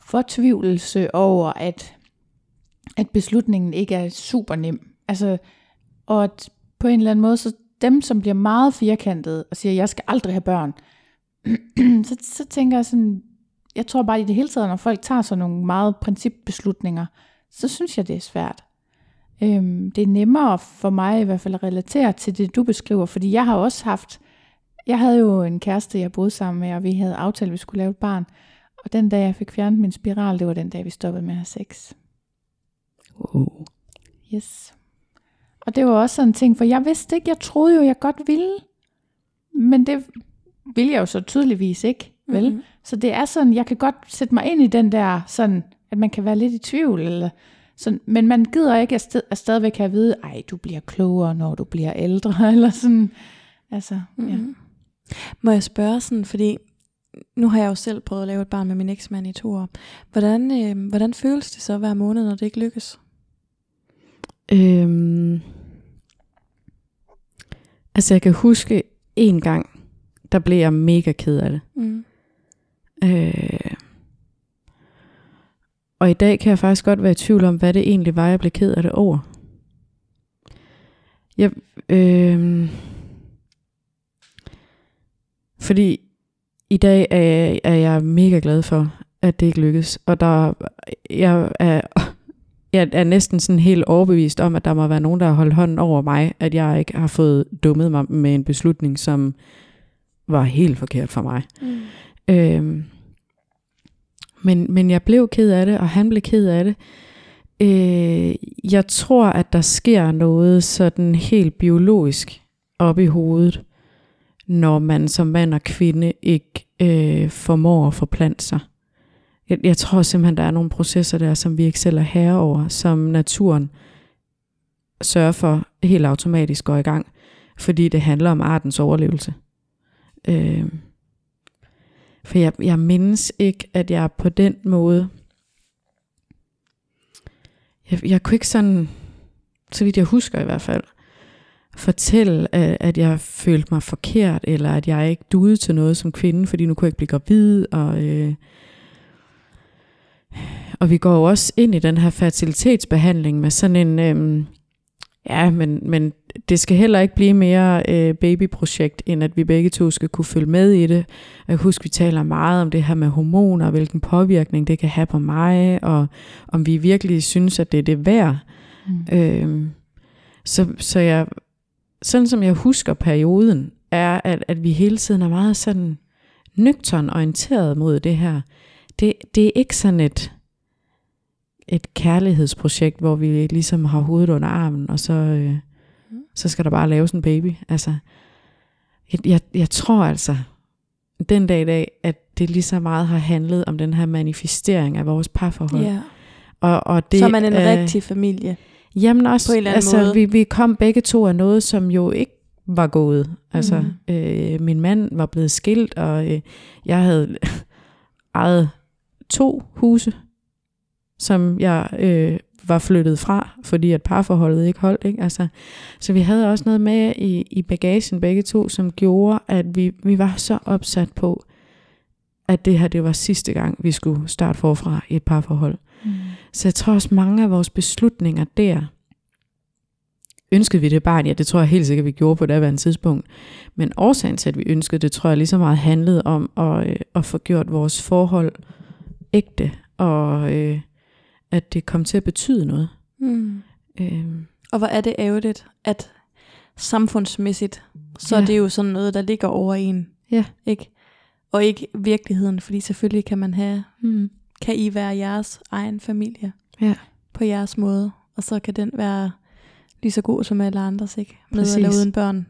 fortvivlelse over, at, at beslutningen ikke er super nem. Altså, og at på en eller anden måde, så dem, som bliver meget firkantede og siger, jeg skal aldrig have børn, så, så tænker jeg sådan, jeg tror bare i det hele taget, når folk tager sådan nogle meget principbeslutninger, så synes jeg, det er svært. Øhm, det er nemmere for mig i hvert fald at relatere til det, du beskriver, fordi jeg har også haft, jeg havde jo en kæreste, jeg boede sammen med, og vi havde aftalt, at vi skulle lave et barn. Og den dag, jeg fik fjernet min spiral, det var den dag, vi stoppede med at have sex. Oh. Yes. Og det var også sådan en ting, for jeg vidste ikke, jeg troede jo, jeg godt ville. Men det ville jeg jo så tydeligvis ikke, vel? Mhm. Så det er sådan, jeg kan godt sætte mig ind i den der, sådan, at man kan være lidt i tvivl, eller sådan, men man gider ikke at, sted, at stadigvæk have at vide, ej, du bliver klogere, når du bliver ældre, eller sådan. Altså, mm-hmm. ja. Mhm. Må jeg spørge sådan, fordi nu har jeg jo selv prøvet at lave et barn med min eksmand i to år. Hvordan, øh, hvordan føles det så hver måned, når det ikke lykkes? Øhm, altså jeg kan huske en gang, der blev jeg mega ked af det. Mm. Øh, og i dag kan jeg faktisk godt være i tvivl om, hvad det egentlig var, jeg blev ked af det over. Jeg, øh, fordi i dag er jeg, er jeg mega glad for, at det ikke lykkedes. Og der, jeg er, jeg er næsten sådan helt overbevist om, at der må være nogen, der har holdt hånden over mig, at jeg ikke har fået dummet mig med en beslutning, som var helt forkert for mig. Mm. Øhm, men, men jeg blev ked af det, og han blev ked af det. Øh, jeg tror, at der sker noget sådan helt biologisk op i hovedet, når man som mand og kvinde ikke øh, formår at forplante sig. Jeg, jeg tror simpelthen, der er nogle processer der, som vi ikke selv er herre over, som naturen sørger for helt automatisk går i gang, fordi det handler om artens overlevelse. Øh, for jeg, jeg mindes ikke, at jeg på den måde, jeg, jeg kunne ikke sådan, så vidt jeg husker i hvert fald, fortælle, at, at jeg følte mig forkert, eller at jeg ikke duede til noget som kvinde, fordi nu kunne jeg ikke blive gravid, og, øh, og vi går jo også ind i den her fertilitetsbehandling med sådan en, øhm, ja, men, men det skal heller ikke blive mere øh, babyprojekt, end at vi begge to skal kunne følge med i det. Jeg husker, vi taler meget om det her med hormoner, og hvilken påvirkning det kan have på mig, og om vi virkelig synes, at det er det værd. Mm. Øh, så, så jeg sådan som jeg husker perioden, er, at, at vi hele tiden er meget sådan nøgtern orienteret mod det her. Det, det er ikke sådan et, et kærlighedsprojekt, hvor vi ligesom har hovedet under armen, og så, øh, så skal der bare laves en baby. Altså, jeg, jeg, jeg tror altså, den dag i dag, at det lige så meget har handlet om den her manifestering af vores parforhold. Ja. Og, og det, Så er man en øh, rigtig familie. Jamen også, på en eller anden altså, måde. Vi, vi kom begge to af noget, som jo ikke var gået. Altså, mm. øh, min mand var blevet skilt, og øh, jeg havde ejet to huse, som jeg øh, var flyttet fra, fordi at parforholdet ikke holdt. Ikke? Altså, så vi havde også noget med i, i bagagen begge to, som gjorde, at vi, vi var så opsat på, at det her det var sidste gang, vi skulle starte forfra i et parforhold. Mm. Så jeg tror også, mange af vores beslutninger der, ønskede vi det barn? Ja, det tror jeg helt sikkert, vi gjorde på det her tidspunkt. Men årsagen til, at vi ønskede det, tror jeg lige så meget handlede om at, øh, at få gjort vores forhold ægte, og øh, at det kom til at betyde noget. Mm. Øh, Og hvor er det ærgerligt, at samfundsmæssigt, så Ja. er det jo sådan noget, der ligger over en. Ja. Ikke? Og ikke virkeligheden, fordi selvfølgelig kan man have, hmm. kan I være jeres egen familie Ja. på jeres måde, og så kan den være lige så god som alle andres, ikke? Med Præcis. eller uden børn.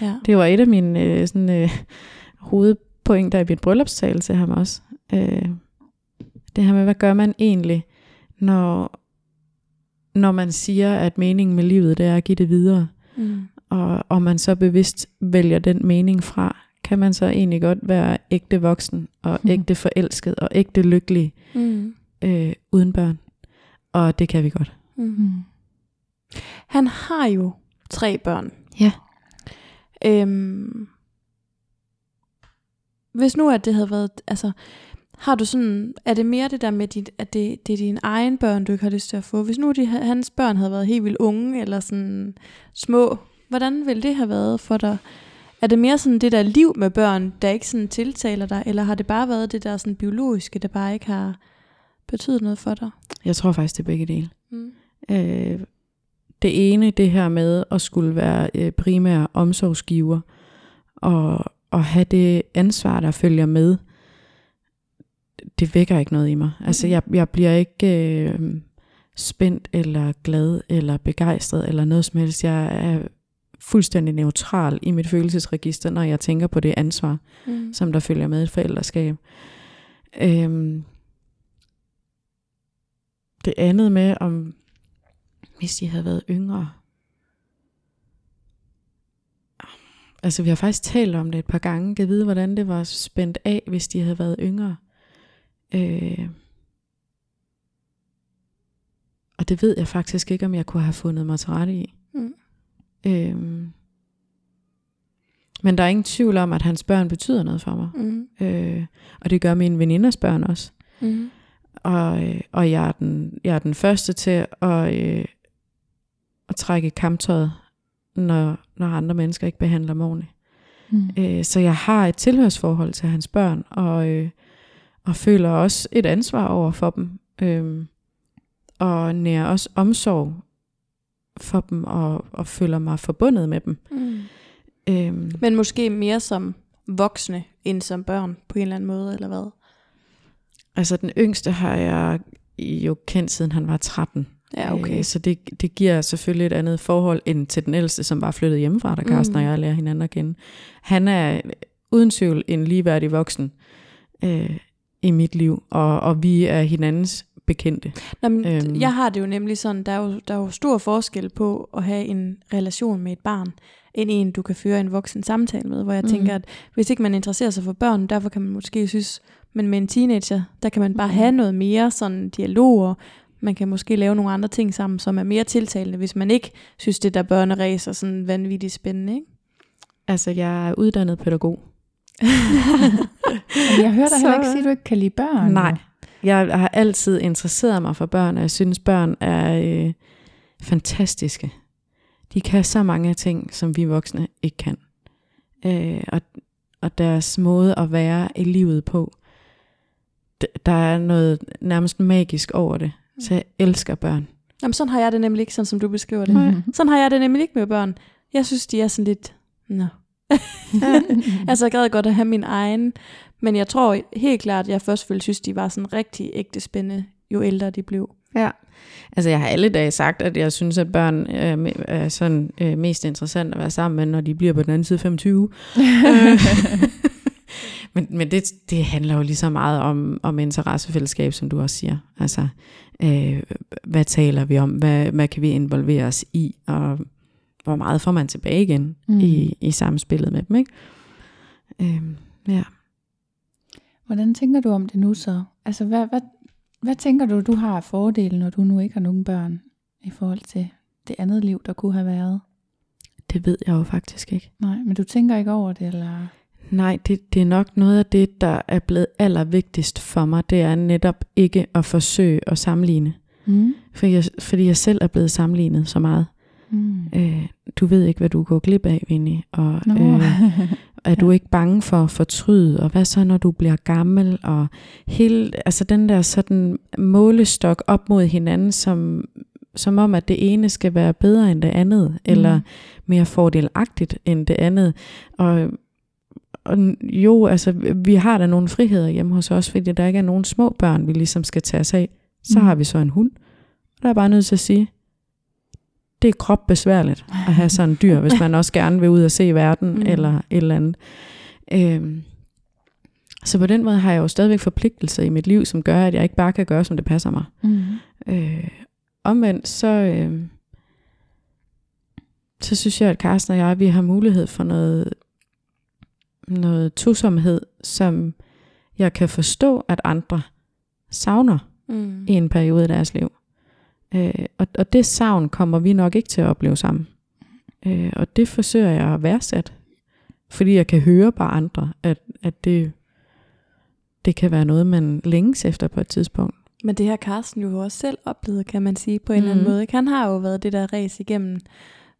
Ja. Det var et af mine øh, sådan, øh, hovedpointer i mit bryllupstale til ham også. Øh, det her med, hvad gør man egentlig, når, når man siger, at meningen med livet det er at give det videre, Mm. og, og man så bevidst vælger den mening fra, kan man så egentlig godt være ægte voksen, og Mhm. ægte forelsket, og ægte lykkelig Mm. øh, uden børn. Og det kan vi godt. Mm. Mm. Han har jo tre børn. Ja. Øhm, hvis nu at det havde været, altså, har du sådan, er det mere det der med, dit, at det, det er dine egen børn, du ikke har lyst til at få? Hvis nu de, hans børn havde været helt vildt unge, eller sådan små, hvordan ville det have været for dig? Er det mere sådan det der liv med børn, der ikke sådan tiltaler dig, eller har det bare været det der sådan biologiske, der bare ikke har betydet noget for dig? Jeg tror faktisk, det er begge dele. Mm. Øh, det ene, det her med at skulle være øh, primær omsorgsgiver, og, og have det ansvar, der følger med, det vækker ikke noget i mig. Altså, jeg, jeg bliver ikke øh, spændt, eller glad, eller begejstret, eller noget som helst. Jeg er fuldstændig neutral i mit følelsesregister, når jeg tænker på det ansvar, Mm. som der følger med et forældreskab. Øhm, det andet med, om hvis de havde været yngre. Altså, vi har faktisk talt om det et par gange. Kan vide, hvordan det var spændt af, hvis de havde været yngre. Øh, og det ved jeg faktisk ikke, om jeg kunne have fundet mig til rette i. Mm. Øhm, men der er ingen tvivl om, at hans børn betyder noget for mig. Mm. Øh, og det gør mine veninders børn også. Mm. Og, øh, og jeg, er den, jeg er den første til at, øh, at trække kamptøjet, når, når andre mennesker ikke behandler mig ordentligt. Mm. Øh, så jeg har et tilhørsforhold til hans børn, og, øh, og føler også et ansvar over for dem. Øh, og nærer også omsorg for dem, og, og føler mig forbundet med dem. Mm. Øh, Men måske mere som voksne, end som børn, på en eller anden måde, eller hvad? altså den yngste har jeg jo kendt siden han var 13. Ja, okay. Øh, så det, det giver selvfølgelig et andet forhold end til den ældste, som var flyttet hjemmefra, da Carsten Mm. og jeg lærer hinanden at kende. Han er uden tvivl en ligeværdig voksen. Øh, i mit liv, og, og vi er hinandens bekendte. Nå, men Øhm. Jeg har det jo nemlig sådan, der er jo, der er jo stor forskel på at have en relation med et barn, end en, du kan føre en voksen samtale med, hvor jeg mm. tænker, at hvis ikke man interesserer sig for børn, derfor kan man måske synes, men med en teenager, der kan man bare Mhm. have noget mere sådan dialog, og man kan måske lave nogle andre ting sammen, som er mere tiltalende, hvis man ikke synes, det der børneræs er sådan vanvittigt spændende, ikke? Altså, jeg er uddannet pædagog. Men jeg hører dig heller ikke Så- sige, at du ikke kan lide børn. Nej. Jeg har altid interesseret mig for børn, og jeg synes, børn er øh, fantastiske. De kan så mange ting, som vi voksne ikke kan. Øh, og, og deres måde at være i livet på, der er noget nærmest magisk over det. Så jeg elsker børn. Jamen sådan har jeg det nemlig ikke, sådan som du beskriver det. Mhm. Sådan har jeg det nemlig ikke med børn. Jeg synes, de er sådan lidt... Nå. altså, jeg gad godt at have min egen. Men jeg tror helt klart, at jeg først ville synes, de var sådan rigtig ægte spændende, jo ældre de blev. Ja. Altså jeg har alle dage sagt, at jeg synes, at børn er, me- er sådan øh, mest interessant at være sammen med, når de bliver på den anden side 25. Øh, men men det, det handler jo lige så meget om, om interessefællesskab, som du også siger. Altså, øh, hvad taler vi om? Hvad, hvad kan vi involvere os i? Og hvor meget får man tilbage igen Mm. i, i samspillet med dem, ikke? Øh, ja. Hvordan tænker du om det nu så? Altså, hvad, hvad, hvad tænker du, du har af fordele, når du nu ikke har nogen børn, i forhold til det andet liv, der kunne have været? Det ved jeg jo faktisk ikke. Nej, men du tænker ikke over det, eller? Nej, det, det er nok noget af det, der er blevet allervigtigst for mig. Det er netop ikke at forsøge at sammenligne. Mm. Fordi jeg, fordi jeg selv er blevet sammenlignet så meget. Mm. Øh, du ved ikke, hvad du går glip af, Vinnie. Og Nå. øh, er du ikke bange for at fortryde? Og hvad så, når du bliver gammel? Og hele, altså den der sådan målestok op mod hinanden, som, som om, at det ene skal være bedre end det andet, mm. eller mere fordelagtigt end det andet. Og, og jo, altså, vi har da nogle friheder hjemme hos os, fordi der ikke er nogen små børn, vi ligesom skal tage os af. Så Mm. har vi så en hund. Og der er bare nødt til at sige, det er krop besværligt at have sådan en dyr, hvis man også gerne vil ud og se verden, Mm. eller et eller andet. Øhm, så på den måde har jeg jo stadigvæk forpligtelser i mit liv, som gør, at jeg ikke bare kan gøre, som det passer mig. Mm. Øh, omvendt, så, øh, så synes jeg, at Carsten og jeg, vi har mulighed for noget, noget tosomhed, som jeg kan forstå, at andre savner Mm. i en periode af deres liv. Øh, og, og det savn kommer vi nok ikke til at opleve sammen. Øh, og det forsøger jeg at værdsætte, fordi jeg kan høre på andre, at, at det, det kan være noget, man længes efter på et tidspunkt. Men det har Carsten jo også selv oplevet, kan man sige, på en mm. eller anden Mhm. måde. Han har jo været det der race igennem,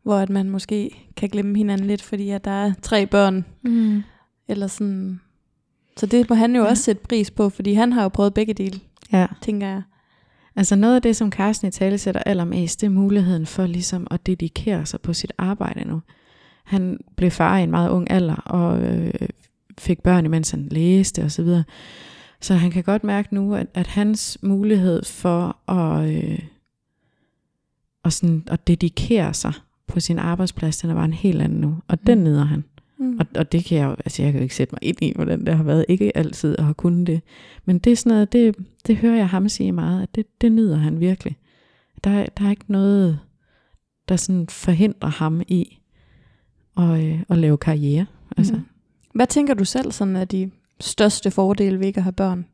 hvor at man måske kan glemme hinanden lidt, fordi at der er tre børn, Mm. eller sådan. Så det må han jo ja. også sætte pris på, fordi han har jo prøvet begge dele, Ja. tænker jeg. Altså noget af det, som Carsten i tale sætter allermest, det er muligheden for ligesom at dedikere sig på sit arbejde nu. Han blev far i en meget ung alder, og øh, fik børn, imens han læste osv. Så, videre. så han kan godt mærke nu, at, at hans mulighed for at, øh, at, sådan, at dedikere sig på sin arbejdsplads, den er bare en helt anden nu. Og den Mm. nyder han. Mm. Og, og det kan jeg jo, altså jeg kan jo ikke sætte mig ind i, hvordan det har været. Ikke altid at have kunnet det. Men det er sådan noget, det, det hører jeg ham sige meget, at det, det nyder han virkelig. Der, er- der er ikke noget, der sådan forhindrer ham i at, øh, at lave karriere. Altså, Mm. Hvad tænker du selv sådan er de største fordele ved ikke at have børn?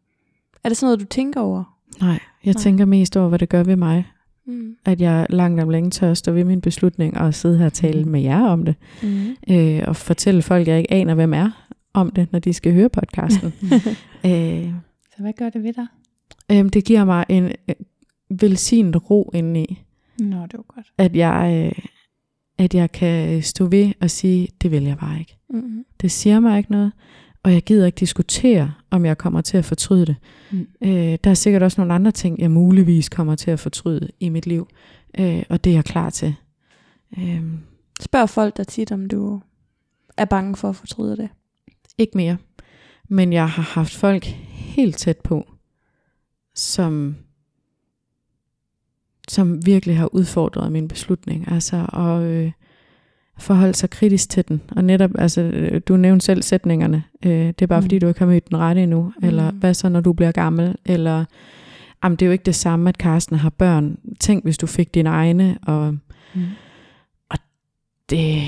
Er det sådan noget, du tænker over? Nej, jeg Nej. tænker mest over, hvad det gør ved mig. Mm. At jeg langt om længe tør at stå ved min beslutning og sidde her og tale med jer om det. Mm. Øh, og fortælle folk, jeg ikke aner, hvem er om det, når de skal høre podcasten. øh, Så hvad gør det ved dig? Øhm, det giver mig en øh, velsignet ro indeni, Nå, det var godt. at jeg, øh, at jeg kan stå ved og sige, det vil jeg bare ikke. Mm. Det siger mig ikke noget, og jeg gider ikke diskutere, om jeg kommer til at fortryde det. Mm. Øh, der er sikkert også nogle andre ting, jeg muligvis kommer til at fortryde i mit liv, øh, og det er jeg klar til. Øh, Spørg folk dig tit, om du er bange for at fortryde det. ikke mere. Men jeg har haft folk helt tæt på, som, som virkelig har udfordret min beslutning. Altså, og, øh, forholde sig kritisk til den. Og netop, altså, du nævnte selv sætningerne. Øh, det er bare Mm. fordi, du ikke har mødt den rette endnu. Eller Mm. hvad så, når du bliver gammel? Eller, jamen, det er jo ikke det samme, at Karsten har børn. Tænk, hvis du fik dine egne. Og Mm. det,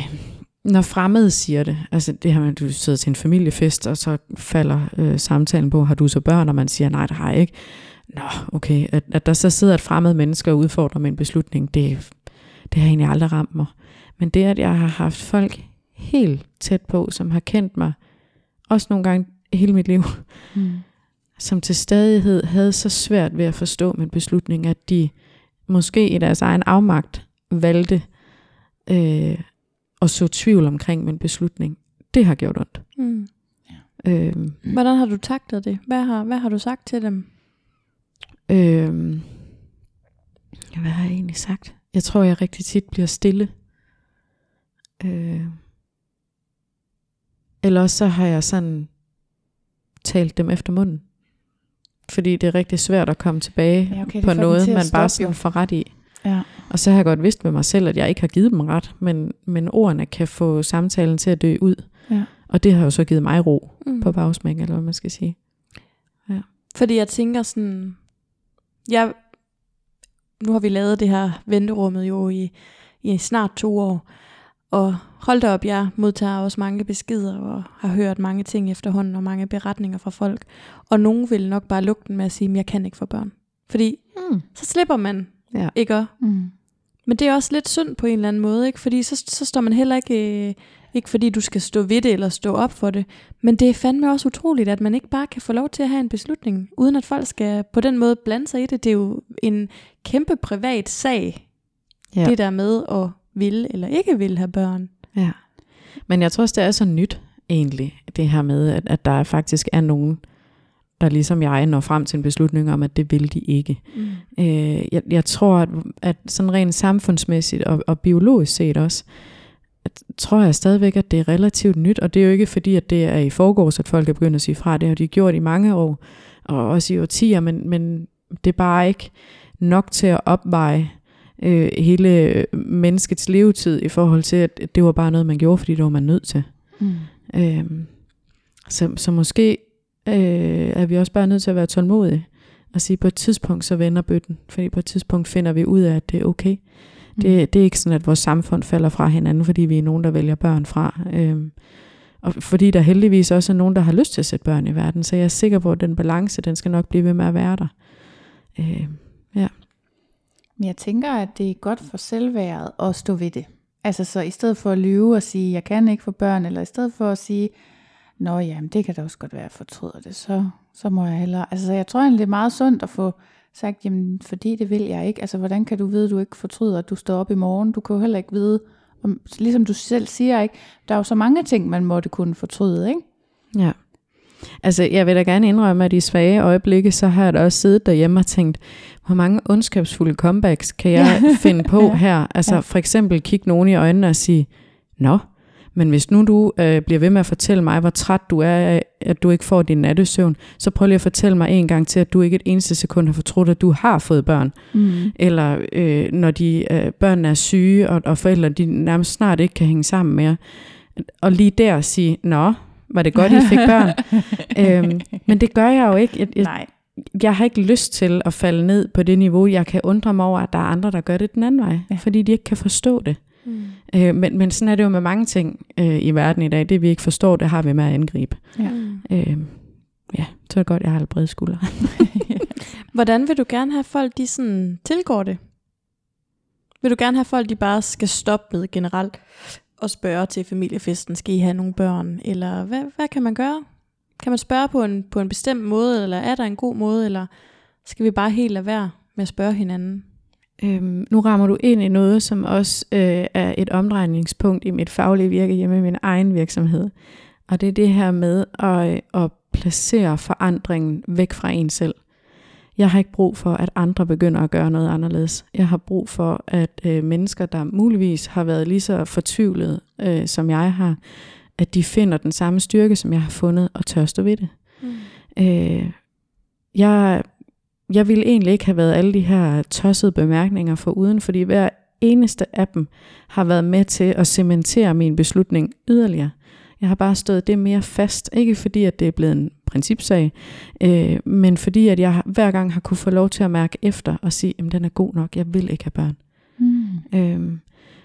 når fremmede siger det, altså det her med, at du sidder til en familiefest, og så falder øh, samtalen på, har du så børn, og man siger, nej, det har jeg ikke. Nå, okay, at, at der så sidder et fremmed menneske og udfordrer med en beslutning, det, det har egentlig aldrig ramt mig. Men det, at jeg har haft folk helt tæt på, som har kendt mig, også nogle gange hele mit liv, Mm. som til stadighed havde så svært ved at forstå min beslutning, at de måske i deres egen afmagt valgte øh, at så tvivl omkring min beslutning. Det har gjort ondt. Mm. Øh, Hvordan har du taklet det? Hvad har, hvad har du sagt til dem? øh, hvad har jeg egentlig sagt? Jeg tror, jeg rigtig tit bliver stille. Øh, eller også så har jeg sådan talt dem efter munden. Fordi det er rigtig svært at komme tilbage Ja, okay, på noget, man bare sådan får ret i. Ja. Og så har jeg godt vidst med mig selv, at jeg ikke har givet dem ret, men, men ordene kan få samtalen til at dø ud. Ja. Og det har jo så givet mig ro Mm. på bagsmæk, eller hvad man skal sige. Fordi jeg tænker sådan, jeg, nu har vi lavet det her venterummet jo i, i snart to år, og hold da op, jeg modtager også mange beskeder og har hørt mange ting efterhånden og mange beretninger fra folk. Og nogen vil nok bare lukke den med at sige, at jeg kan ikke få børn. Fordi Mm. så slipper man, Ja. ikke? Mm. Men det er også lidt synd på en eller anden måde, ikke? Fordi så, så står man heller ikke, øh, ikke fordi du skal stå ved det eller stå op for det, men det er fandme også utroligt, at man ikke bare kan få lov til at have en beslutning, uden at folk skal på den måde blande sig i det. Det er jo en kæmpe privat sag, ja. det der med at ville eller ikke vil have børn. ja. Men jeg tror også, det er så nyt egentlig, det her med, at, at der faktisk er nogen, der ligesom jeg når frem til en beslutning om, at det vil de ikke. Mm. Øh, jeg, jeg tror, at, at sådan rent samfundsmæssigt og, og biologisk set også, at, tror jeg stadigvæk, at det er relativt nyt, og det er jo ikke fordi, at det er i forgårs, at folk er begyndt at sige fra. Det har de gjort i mange år, og også i årtier, men, men det er bare ikke nok til at opveje øh, hele menneskets levetid i forhold til, at det var bare noget, man gjorde, fordi det var man nødt til. Mm. Øhm, så, så måske øh, er vi også bare nødt til at være tålmodige og sige, på et tidspunkt så vender bøtten, fordi på et tidspunkt finder vi ud af, at det er okay. Mm. Det, det er ikke sådan, at vores samfund falder fra hinanden, fordi vi er nogen, der vælger børn fra. Øhm, og fordi der heldigvis også er nogen, der har lyst til at sætte børn i verden, så jeg er sikker på, at den balance, den skal nok blive ved med at være der. Øh, jeg tænker, at det er godt for selvværet at stå ved det. Altså så i stedet for at lyve og sige, jeg kan ikke få børn, eller i stedet for at sige, nå jamen det kan da også godt være, at jeg fortryder det, så, så må jeg hellere. Altså jeg tror egentlig, det er meget sundt at få sagt, jamen fordi det vil jeg ikke. Altså hvordan kan du vide, at du ikke fortryder, at du står op i morgen? Du kan jo heller ikke vide, om, ligesom du selv siger, ikke? der er jo så mange ting, man måtte kunne fortryde, ikke? Ja. Altså, jeg vil da gerne indrømme, at i svage øjeblikke, så har jeg da også siddet derhjemme og tænkt, hvor mange ondskabsfulde comebacks kan jeg Ja. finde på Ja. her? Altså, Ja. for eksempel kigge nogen i øjnene og sige, Nå, men hvis nu du øh, bliver ved med at fortælle mig, hvor træt du er af, at du ikke får din nattesøvn, så prøv lige at fortælle mig en gang til, at du ikke et eneste sekund har fortrudt, at du har fået børn. Mm. Eller øh, når de øh, børnene er syge, og, og forældre de nærmest snart ikke kan hænge sammen mere. Og lige der sige, nå, var det godt, I fik børn? øhm, men det gør jeg jo ikke. Jeg, jeg, Nej. jeg har ikke lyst til at falde ned på det niveau. Jeg kan undre mig over, at der er andre, der gør det den anden vej, Ja. fordi de ikke kan forstå det. Mm. Øh, men, men sådan er det jo med mange ting øh, i verden i dag. Det vi ikke forstår, det har vi med at angribe. Ja. Øh, ja, så er det godt, jeg har brede skuldre. Hvordan vil du gerne have folk, de sådan tilgår det? Vil du gerne have folk, de bare skal stoppe med generelt og spørge til familiefesten, skal I have nogle børn? Eller hvad, hvad kan man gøre? Kan man spørge på en, på en bestemt måde, eller er der en god måde, eller skal vi bare helt lade være med at spørge hinanden? Øhm, nu rammer du ind i noget, som også øh, er et omdrejningspunkt i mit faglige virke hjemme i min egen virksomhed. Og det er det her med at, øh, at placere forandringen væk fra en selv. Jeg har ikke brug for, at andre begynder at gøre noget anderledes. Jeg har brug for, at øh, mennesker, der muligvis har været lige så fortvivlede, øh, som jeg har, at de finder den samme styrke, som jeg har fundet, og tør stå ved det. Mm. Øh, jeg, jeg ville egentlig ikke have været alle de her tossede bemærkninger for uden, fordi hver eneste af dem har været med til at cementere min beslutning yderligere. Jeg har bare stået det mere fast, ikke fordi at det er blevet en principsag, øh, men fordi at jeg hver gang har kunne få lov til at mærke efter og sige, at den er god nok, jeg vil ikke have børn. Mm. Øh,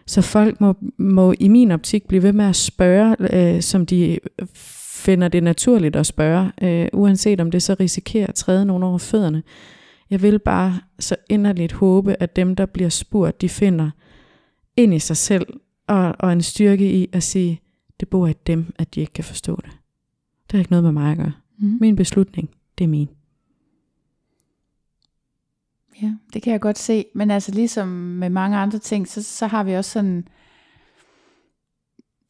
så folk må, må i min optik blive ved med at spørge, øh, som de finder det naturligt at spørge, øh, uanset om det så risikerer at træde nogen over fødderne. Jeg vil bare så inderligt håbe, at dem, der bliver spurgt, de finder ind i sig selv og, og en styrke i at sige, det bor i dem, at de ikke kan forstå det. Det har ikke noget med mig at gøre. Mm. Min beslutning, det er min. Ja, det kan jeg godt se. Men altså ligesom med mange andre ting, så, så har vi også sådan...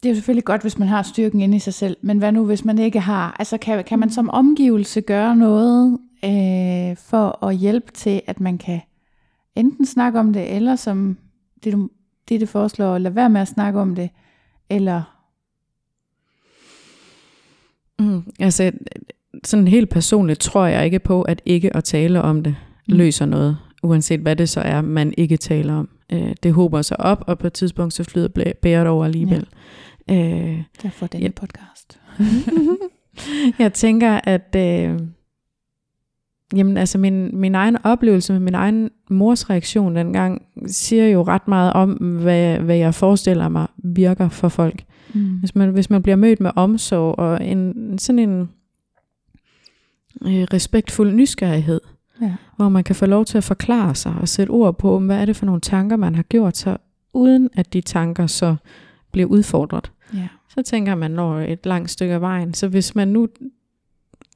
Det er jo selvfølgelig godt, hvis man har styrken inde i sig selv, men hvad nu, hvis man ikke har? Altså kan, kan man som omgivelse gøre noget øh, for at hjælpe til, at man kan enten snakke om det, eller som det, du, det, det foreslår, lade være med at snakke om det, eller... Mm, altså, sådan helt personligt tror jeg ikke på, at ikke at tale om det Mm. løser noget, uanset hvad det så er, man ikke taler om. Øh, det håber sig op, og på et tidspunkt så flyder bæret over alligevel. Ja. Øh, Derfor denne Ja. podcast. jeg tænker, at øh, jamen, altså min, min egen oplevelse med min egen mors reaktion dengang, siger jo ret meget om, hvad, hvad jeg forestiller mig virker for folk. Mm. Hvis man, hvis man bliver mødt med omsorg og en, sådan en øh, respektfuld nysgerrighed, Ja. hvor man kan få lov til at forklare sig og sætte ord på, hvad er det for nogle tanker, man har gjort sig, uden at de tanker så bliver udfordret. Ja. Så tænker man når et langt stykke af vejen. Så hvis man nu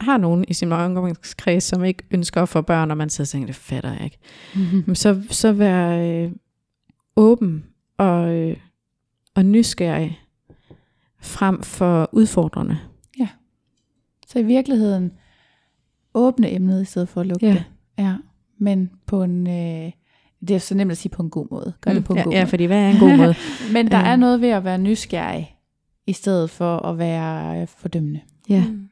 har nogen i sin omgangskreds, som ikke ønsker at få børn, og man sidder og tænker, det fatter jeg ikke, Mm-hmm. så, så vær øh, åben og, øh, og nysgerrig frem for udfordrende. Så i virkeligheden åbne emnet i stedet for at lukke Ja. det. Ja. Men på en, øh, det er så nemt at sige på en god måde. Gør det på en ja, god ja, måde. fordi hvad er en god måde? Men der Øh. er noget ved at være nysgerrig, i stedet for at være øh, fordømmende. Ja. Mm.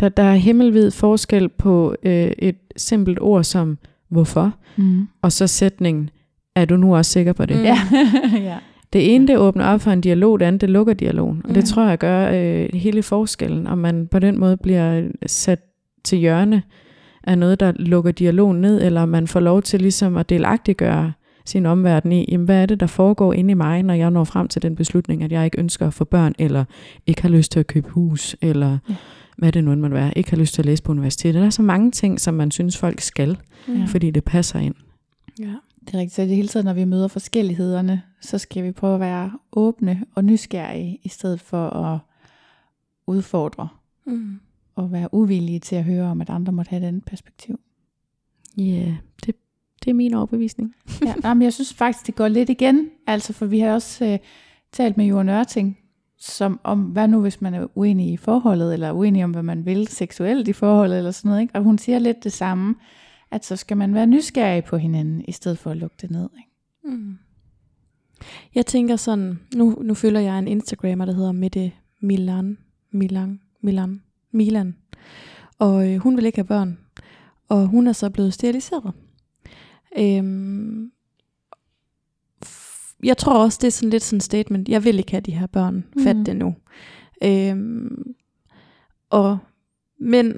Der, der er himmelvid forskel på øh, et simpelt ord som hvorfor, Mm. og så sætningen, er du nu også sikker på det? Mm. Ja. ja. Det ene, det åbner op for en dialog, det andet, det lukker dialogen. Og Mm. det tror jeg gør øh, hele forskellen, om man på den måde bliver sat til hjørne af noget, der lukker dialogen ned, eller man får lov til ligesom at delagtiggøre sin omverden i, jamen, hvad er det, der foregår inde i mig, når jeg når frem til den beslutning, at jeg ikke ønsker at få børn, eller ikke har lyst til at købe hus, eller Ja. hvad det nu end måtte være, ikke har lyst til at læse på universitetet. Der er så mange ting, som man synes, folk skal, Ja. fordi det passer ind. Ja. Det er rigtigt. Så det hele tiden, når vi møder forskellighederne, så skal vi prøve at være åbne og nysgerrige, i stedet for at udfordre Mm. Og være uvillige til at høre om, at andre måtte have et andet perspektiv. Ja, yeah, det, det er min overbevisning. Ja, men jeg synes faktisk, det går lidt igen. Altså, for vi har også øh, talt med Johan Ørting, som om, hvad nu hvis man er uenig i forholdet, eller uenig om, hvad man vil seksuelt i forholdet, eller sådan noget. Ikke? Og hun siger lidt det samme, at så skal man være nysgerrig på hinanden, i stedet for at lukke det ned. Ikke? Mm. Jeg tænker sådan, nu, nu følger jeg en Instagrammer, der hedder Mette Milan, Milan, Milan, Milan. Og øh, hun vil ikke have børn. Og hun er så blevet steriliseret. Øhm, jeg tror også, det er sådan lidt sådan en statement. Jeg vil ikke have de her børn. Fat Mhm. det nu. Øhm, og mænd,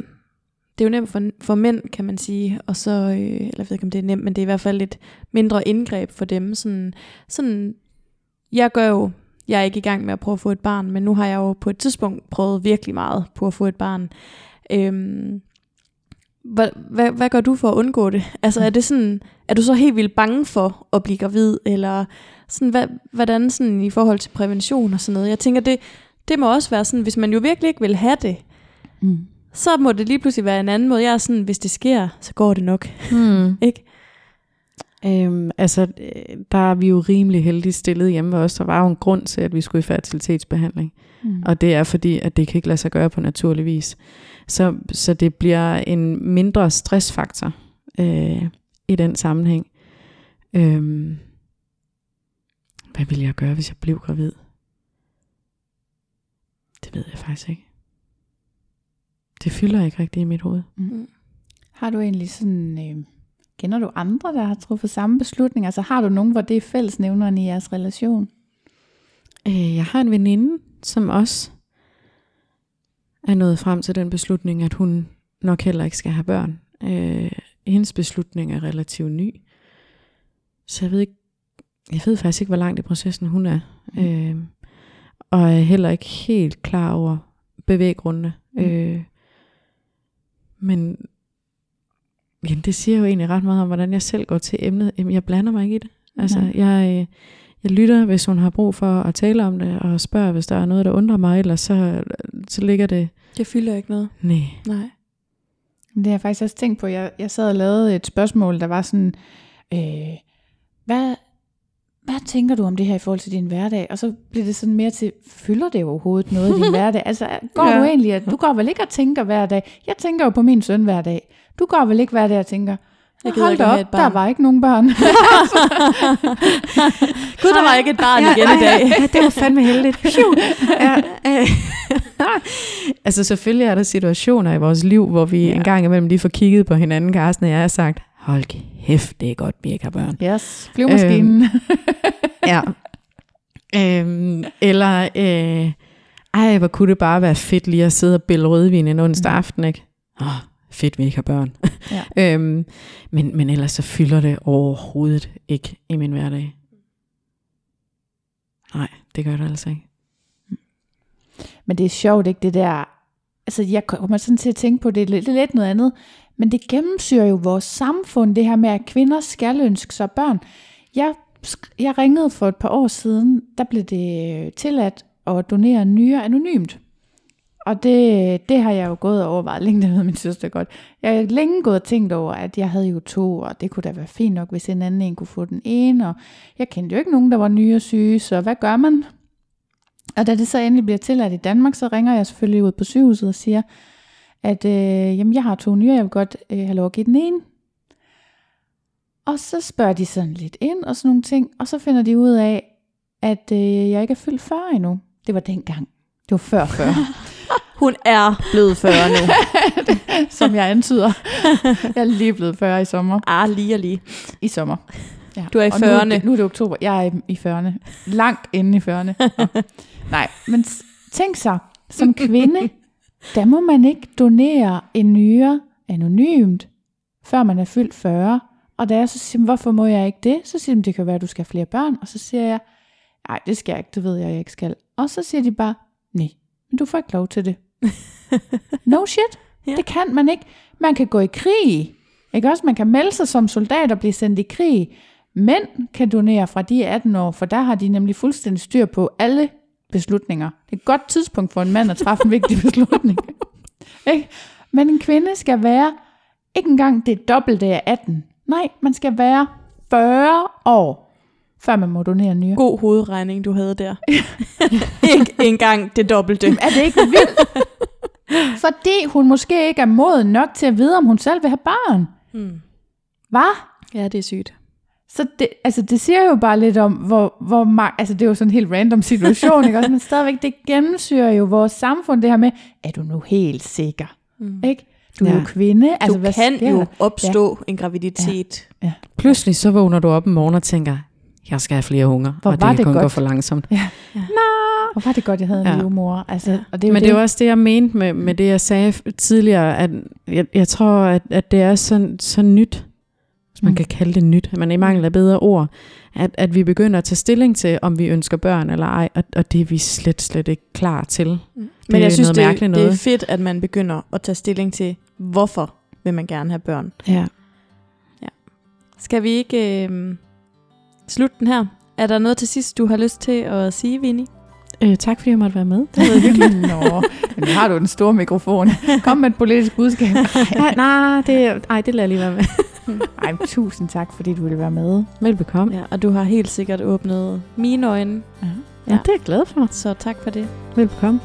det er jo nemt for, for mænd, kan man sige. Og så, øh, eller jeg ved ikke, om det er nemt, men det er i hvert fald et mindre indgreb for dem. Sådan, sådan, jeg gør jo, jeg er ikke i gang med at prøve at få et barn, men nu har jeg jo på et tidspunkt prøvet virkelig meget på at få et barn. Øhm, hvad, hvad, hvad gør du for at undgå det? Altså er det sådan, er du så helt vildt bange for at blive gravid, eller sådan, hvad, hvordan sådan i forhold til prævention og sådan noget? Jeg tænker, det, det må også være sådan, hvis man jo virkelig ikke vil have det, Mm. så må det lige pludselig være en anden måde. Jeg er sådan, hvis det sker, så går det nok. Hmm. Ikke? Øhm, altså, øh, der er vi jo rimelig heldigt stillet hjemme ved os. Der var jo en grund til, at vi skulle i fertilitetsbehandling. Mm. Og det er fordi, at det kan ikke lade sig gøre på naturlig vis. Så, så det bliver en mindre stressfaktor øh, i den sammenhæng. Øhm, hvad ville jeg gøre, hvis jeg blev gravid? Det ved jeg faktisk ikke. Det fylder ikke rigtigt i mit hoved. Mm. Har du egentlig sådan øh, Kender du andre, der har truffet samme beslutning? Altså har du nogen, hvor det er fællesnævneren i jeres relation? Øh, jeg har en veninde, som også er nået frem til den beslutning, at hun nok heller ikke skal have børn. Øh, hendes beslutning er relativt ny. Så jeg ved ikke, jeg ved faktisk ikke, hvor langt i processen hun er. Mm. Øh, og er heller ikke helt klar over bevæggrundene. Mm. Øh, men jamen, det siger jo egentlig ret meget om, hvordan jeg selv går til emnet. Jamen, jeg blander mig ikke i det. Altså, Nej. jeg, øh, jeg lytter, hvis hun har brug for at tale om det, og spørger, hvis der er noget, der undrer mig, ellers så, så ligger det... Det fylder ikke noget. Nej. Nej. Det har jeg faktisk også tænkt på. Jeg, jeg sad og lavede et spørgsmål, der var sådan, øh, hvad, hvad tænker du om det her i forhold til din hverdag? Og så blev det sådan mere til, fylder det overhovedet noget i din hverdag? Altså, går. Ja. du egentlig, at du går vel ikke og tænker hver dag? Jeg tænker jo på min søn hver dag. Du går vel ikke hver dag og tænker, Jeg hold da op, der barn." var ikke nogen børn. Gud, der var ikke et barn igen i dag. Ja, det var fandme heldigt. Ja, øh. altså selvfølgelig er der situationer i vores liv, hvor vi Ja. ja. en gang imellem lige får kigget på hinanden, Carsten og jeg har sagt, hold kæft, det er godt, vi ikke har børn. yes, flyvemaskinen. Ja. øhm, eller, øh, ej, hvor kunne det bare være fedt lige at sidde og bælge rødvin en onsdag Mm. aften, ikke? Åh, fedt, vi ikke har børn. Ja. øhm, men, men ellers så fylder det overhovedet ikke i min hverdag. Nej, det gør det altså ikke. Men det er sjovt, ikke det der... Altså, jeg kommer sådan til at tænke på, det er lidt, lidt noget andet, men det gennemsyrer jo vores samfund, det her med, at kvinder skal ønske sig børn. Jeg, jeg ringede for et par år siden, der blev det tilladt at donere nyere anonymt. Og det, det har jeg jo gået og overvejet længe, det ved min søster godt. Jeg har længe gået og tænkt over, at jeg havde jo to, og det kunne da være fint nok, hvis en anden en kunne få den ene. Og jeg kendte jo ikke nogen, der var nyere syge, så hvad gør man? Og da det så endelig bliver tilladt i Danmark, så ringer jeg selvfølgelig ud på sygehuset og siger, at øh, jamen, jeg har to nyere, jeg vil godt øh, have lov at give den ene. Og så spørger de sådan lidt ind og sådan nogle ting, og så finder de ud af, at øh, jeg ikke er fyldt 40 endnu. Det var dengang. Det var før 40, Hun er blevet 40 nu. som jeg antyder. Jeg er lige blevet 40 i sommer. ah, lige og lige. I sommer. Ja. Du er i Og nu, er 40'erne. det- nu er det oktober. Jeg er i- i 40'erne. Langt inde i 40'erne. Nå. Nej, men tænk så, som kvinde, der må man ikke donere en nyre anonymt, før man er fyldt 40. Og da jeg så siger, hvorfor må jeg ikke det? Så siger de, det kan være, at du skal have flere børn. Og så siger jeg, nej, det skal jeg ikke, det ved jeg, jeg ikke skal. Og så siger de bare, nej, men du får ikke lov til det. no shit, Ja. det kan man ikke. Man kan gå i krig, ikke også? Man kan melde sig som soldat og blive sendt i krig. Mænd kan donere fra de er 18 år, for der har de nemlig fuldstændig styr på alle beslutninger. Det er et godt tidspunkt for en mand at træffe en vigtig beslutning. ikke? Men en kvinde skal være ikke engang det dobbelte af 18. Nej, man skal være 40 år, før man må donere en nyre. God hovedregning, du havde der. ikke engang det dobbelte. Er det ikke vildt? Fordi hun måske ikke er moden nok til at vide, om hun selv vil have barn. Hmm. Hvad? Ja, det er sygt. Så det, altså det siger jo bare lidt om, hvor, hvor meget, altså det er jo sådan en helt random situation, ikke? også? men stadigvæk, det gennemsyrer jo vores samfund, det her med, er du nu helt sikker? Mm. Ikke? Du er Ja. jo kvinde. Altså, du hvad kan sker jo opstå ja. en graviditet. Pludselig så vågner du op en morgen og tænker, jeg skal have flere unger, Hvor og var det, det kan kun godt. gå for langsomt. Hvor var det godt, jeg havde en Ja. livmor. Altså, og det er Men det. det var også det, jeg mente med, med det, jeg sagde tidligere, at jeg, jeg tror, at, at det er så, så nyt, hvis man Mm. mm. kan kalde det nyt, men i mangel af bedre ord, at, at vi begynder at tage stilling til, om vi ønsker børn eller ej, og, og det er vi slet, slet ikke klar til. Men er jeg synes, noget det, mærkeligt det er noget. fedt, at man begynder at tage stilling til, hvorfor vil man gerne have børn. Ja. Skal vi ikke øh, slutte den her? Er der noget til sidst, du har lyst til at sige, Vinnie? Øh, tak fordi jeg måtte være med. Det var hyggeligt. Nå, men har du den store mikrofon. Kom med et politisk budskab. nej, nej, det, ej, det lader jeg lige være med. Ej, tusind tak, fordi du ville være med. Velbekomme. Ja, og du har helt sikkert åbnet mine øjne, Ja, det er jeg glad for. så tak for det. Velbekomme.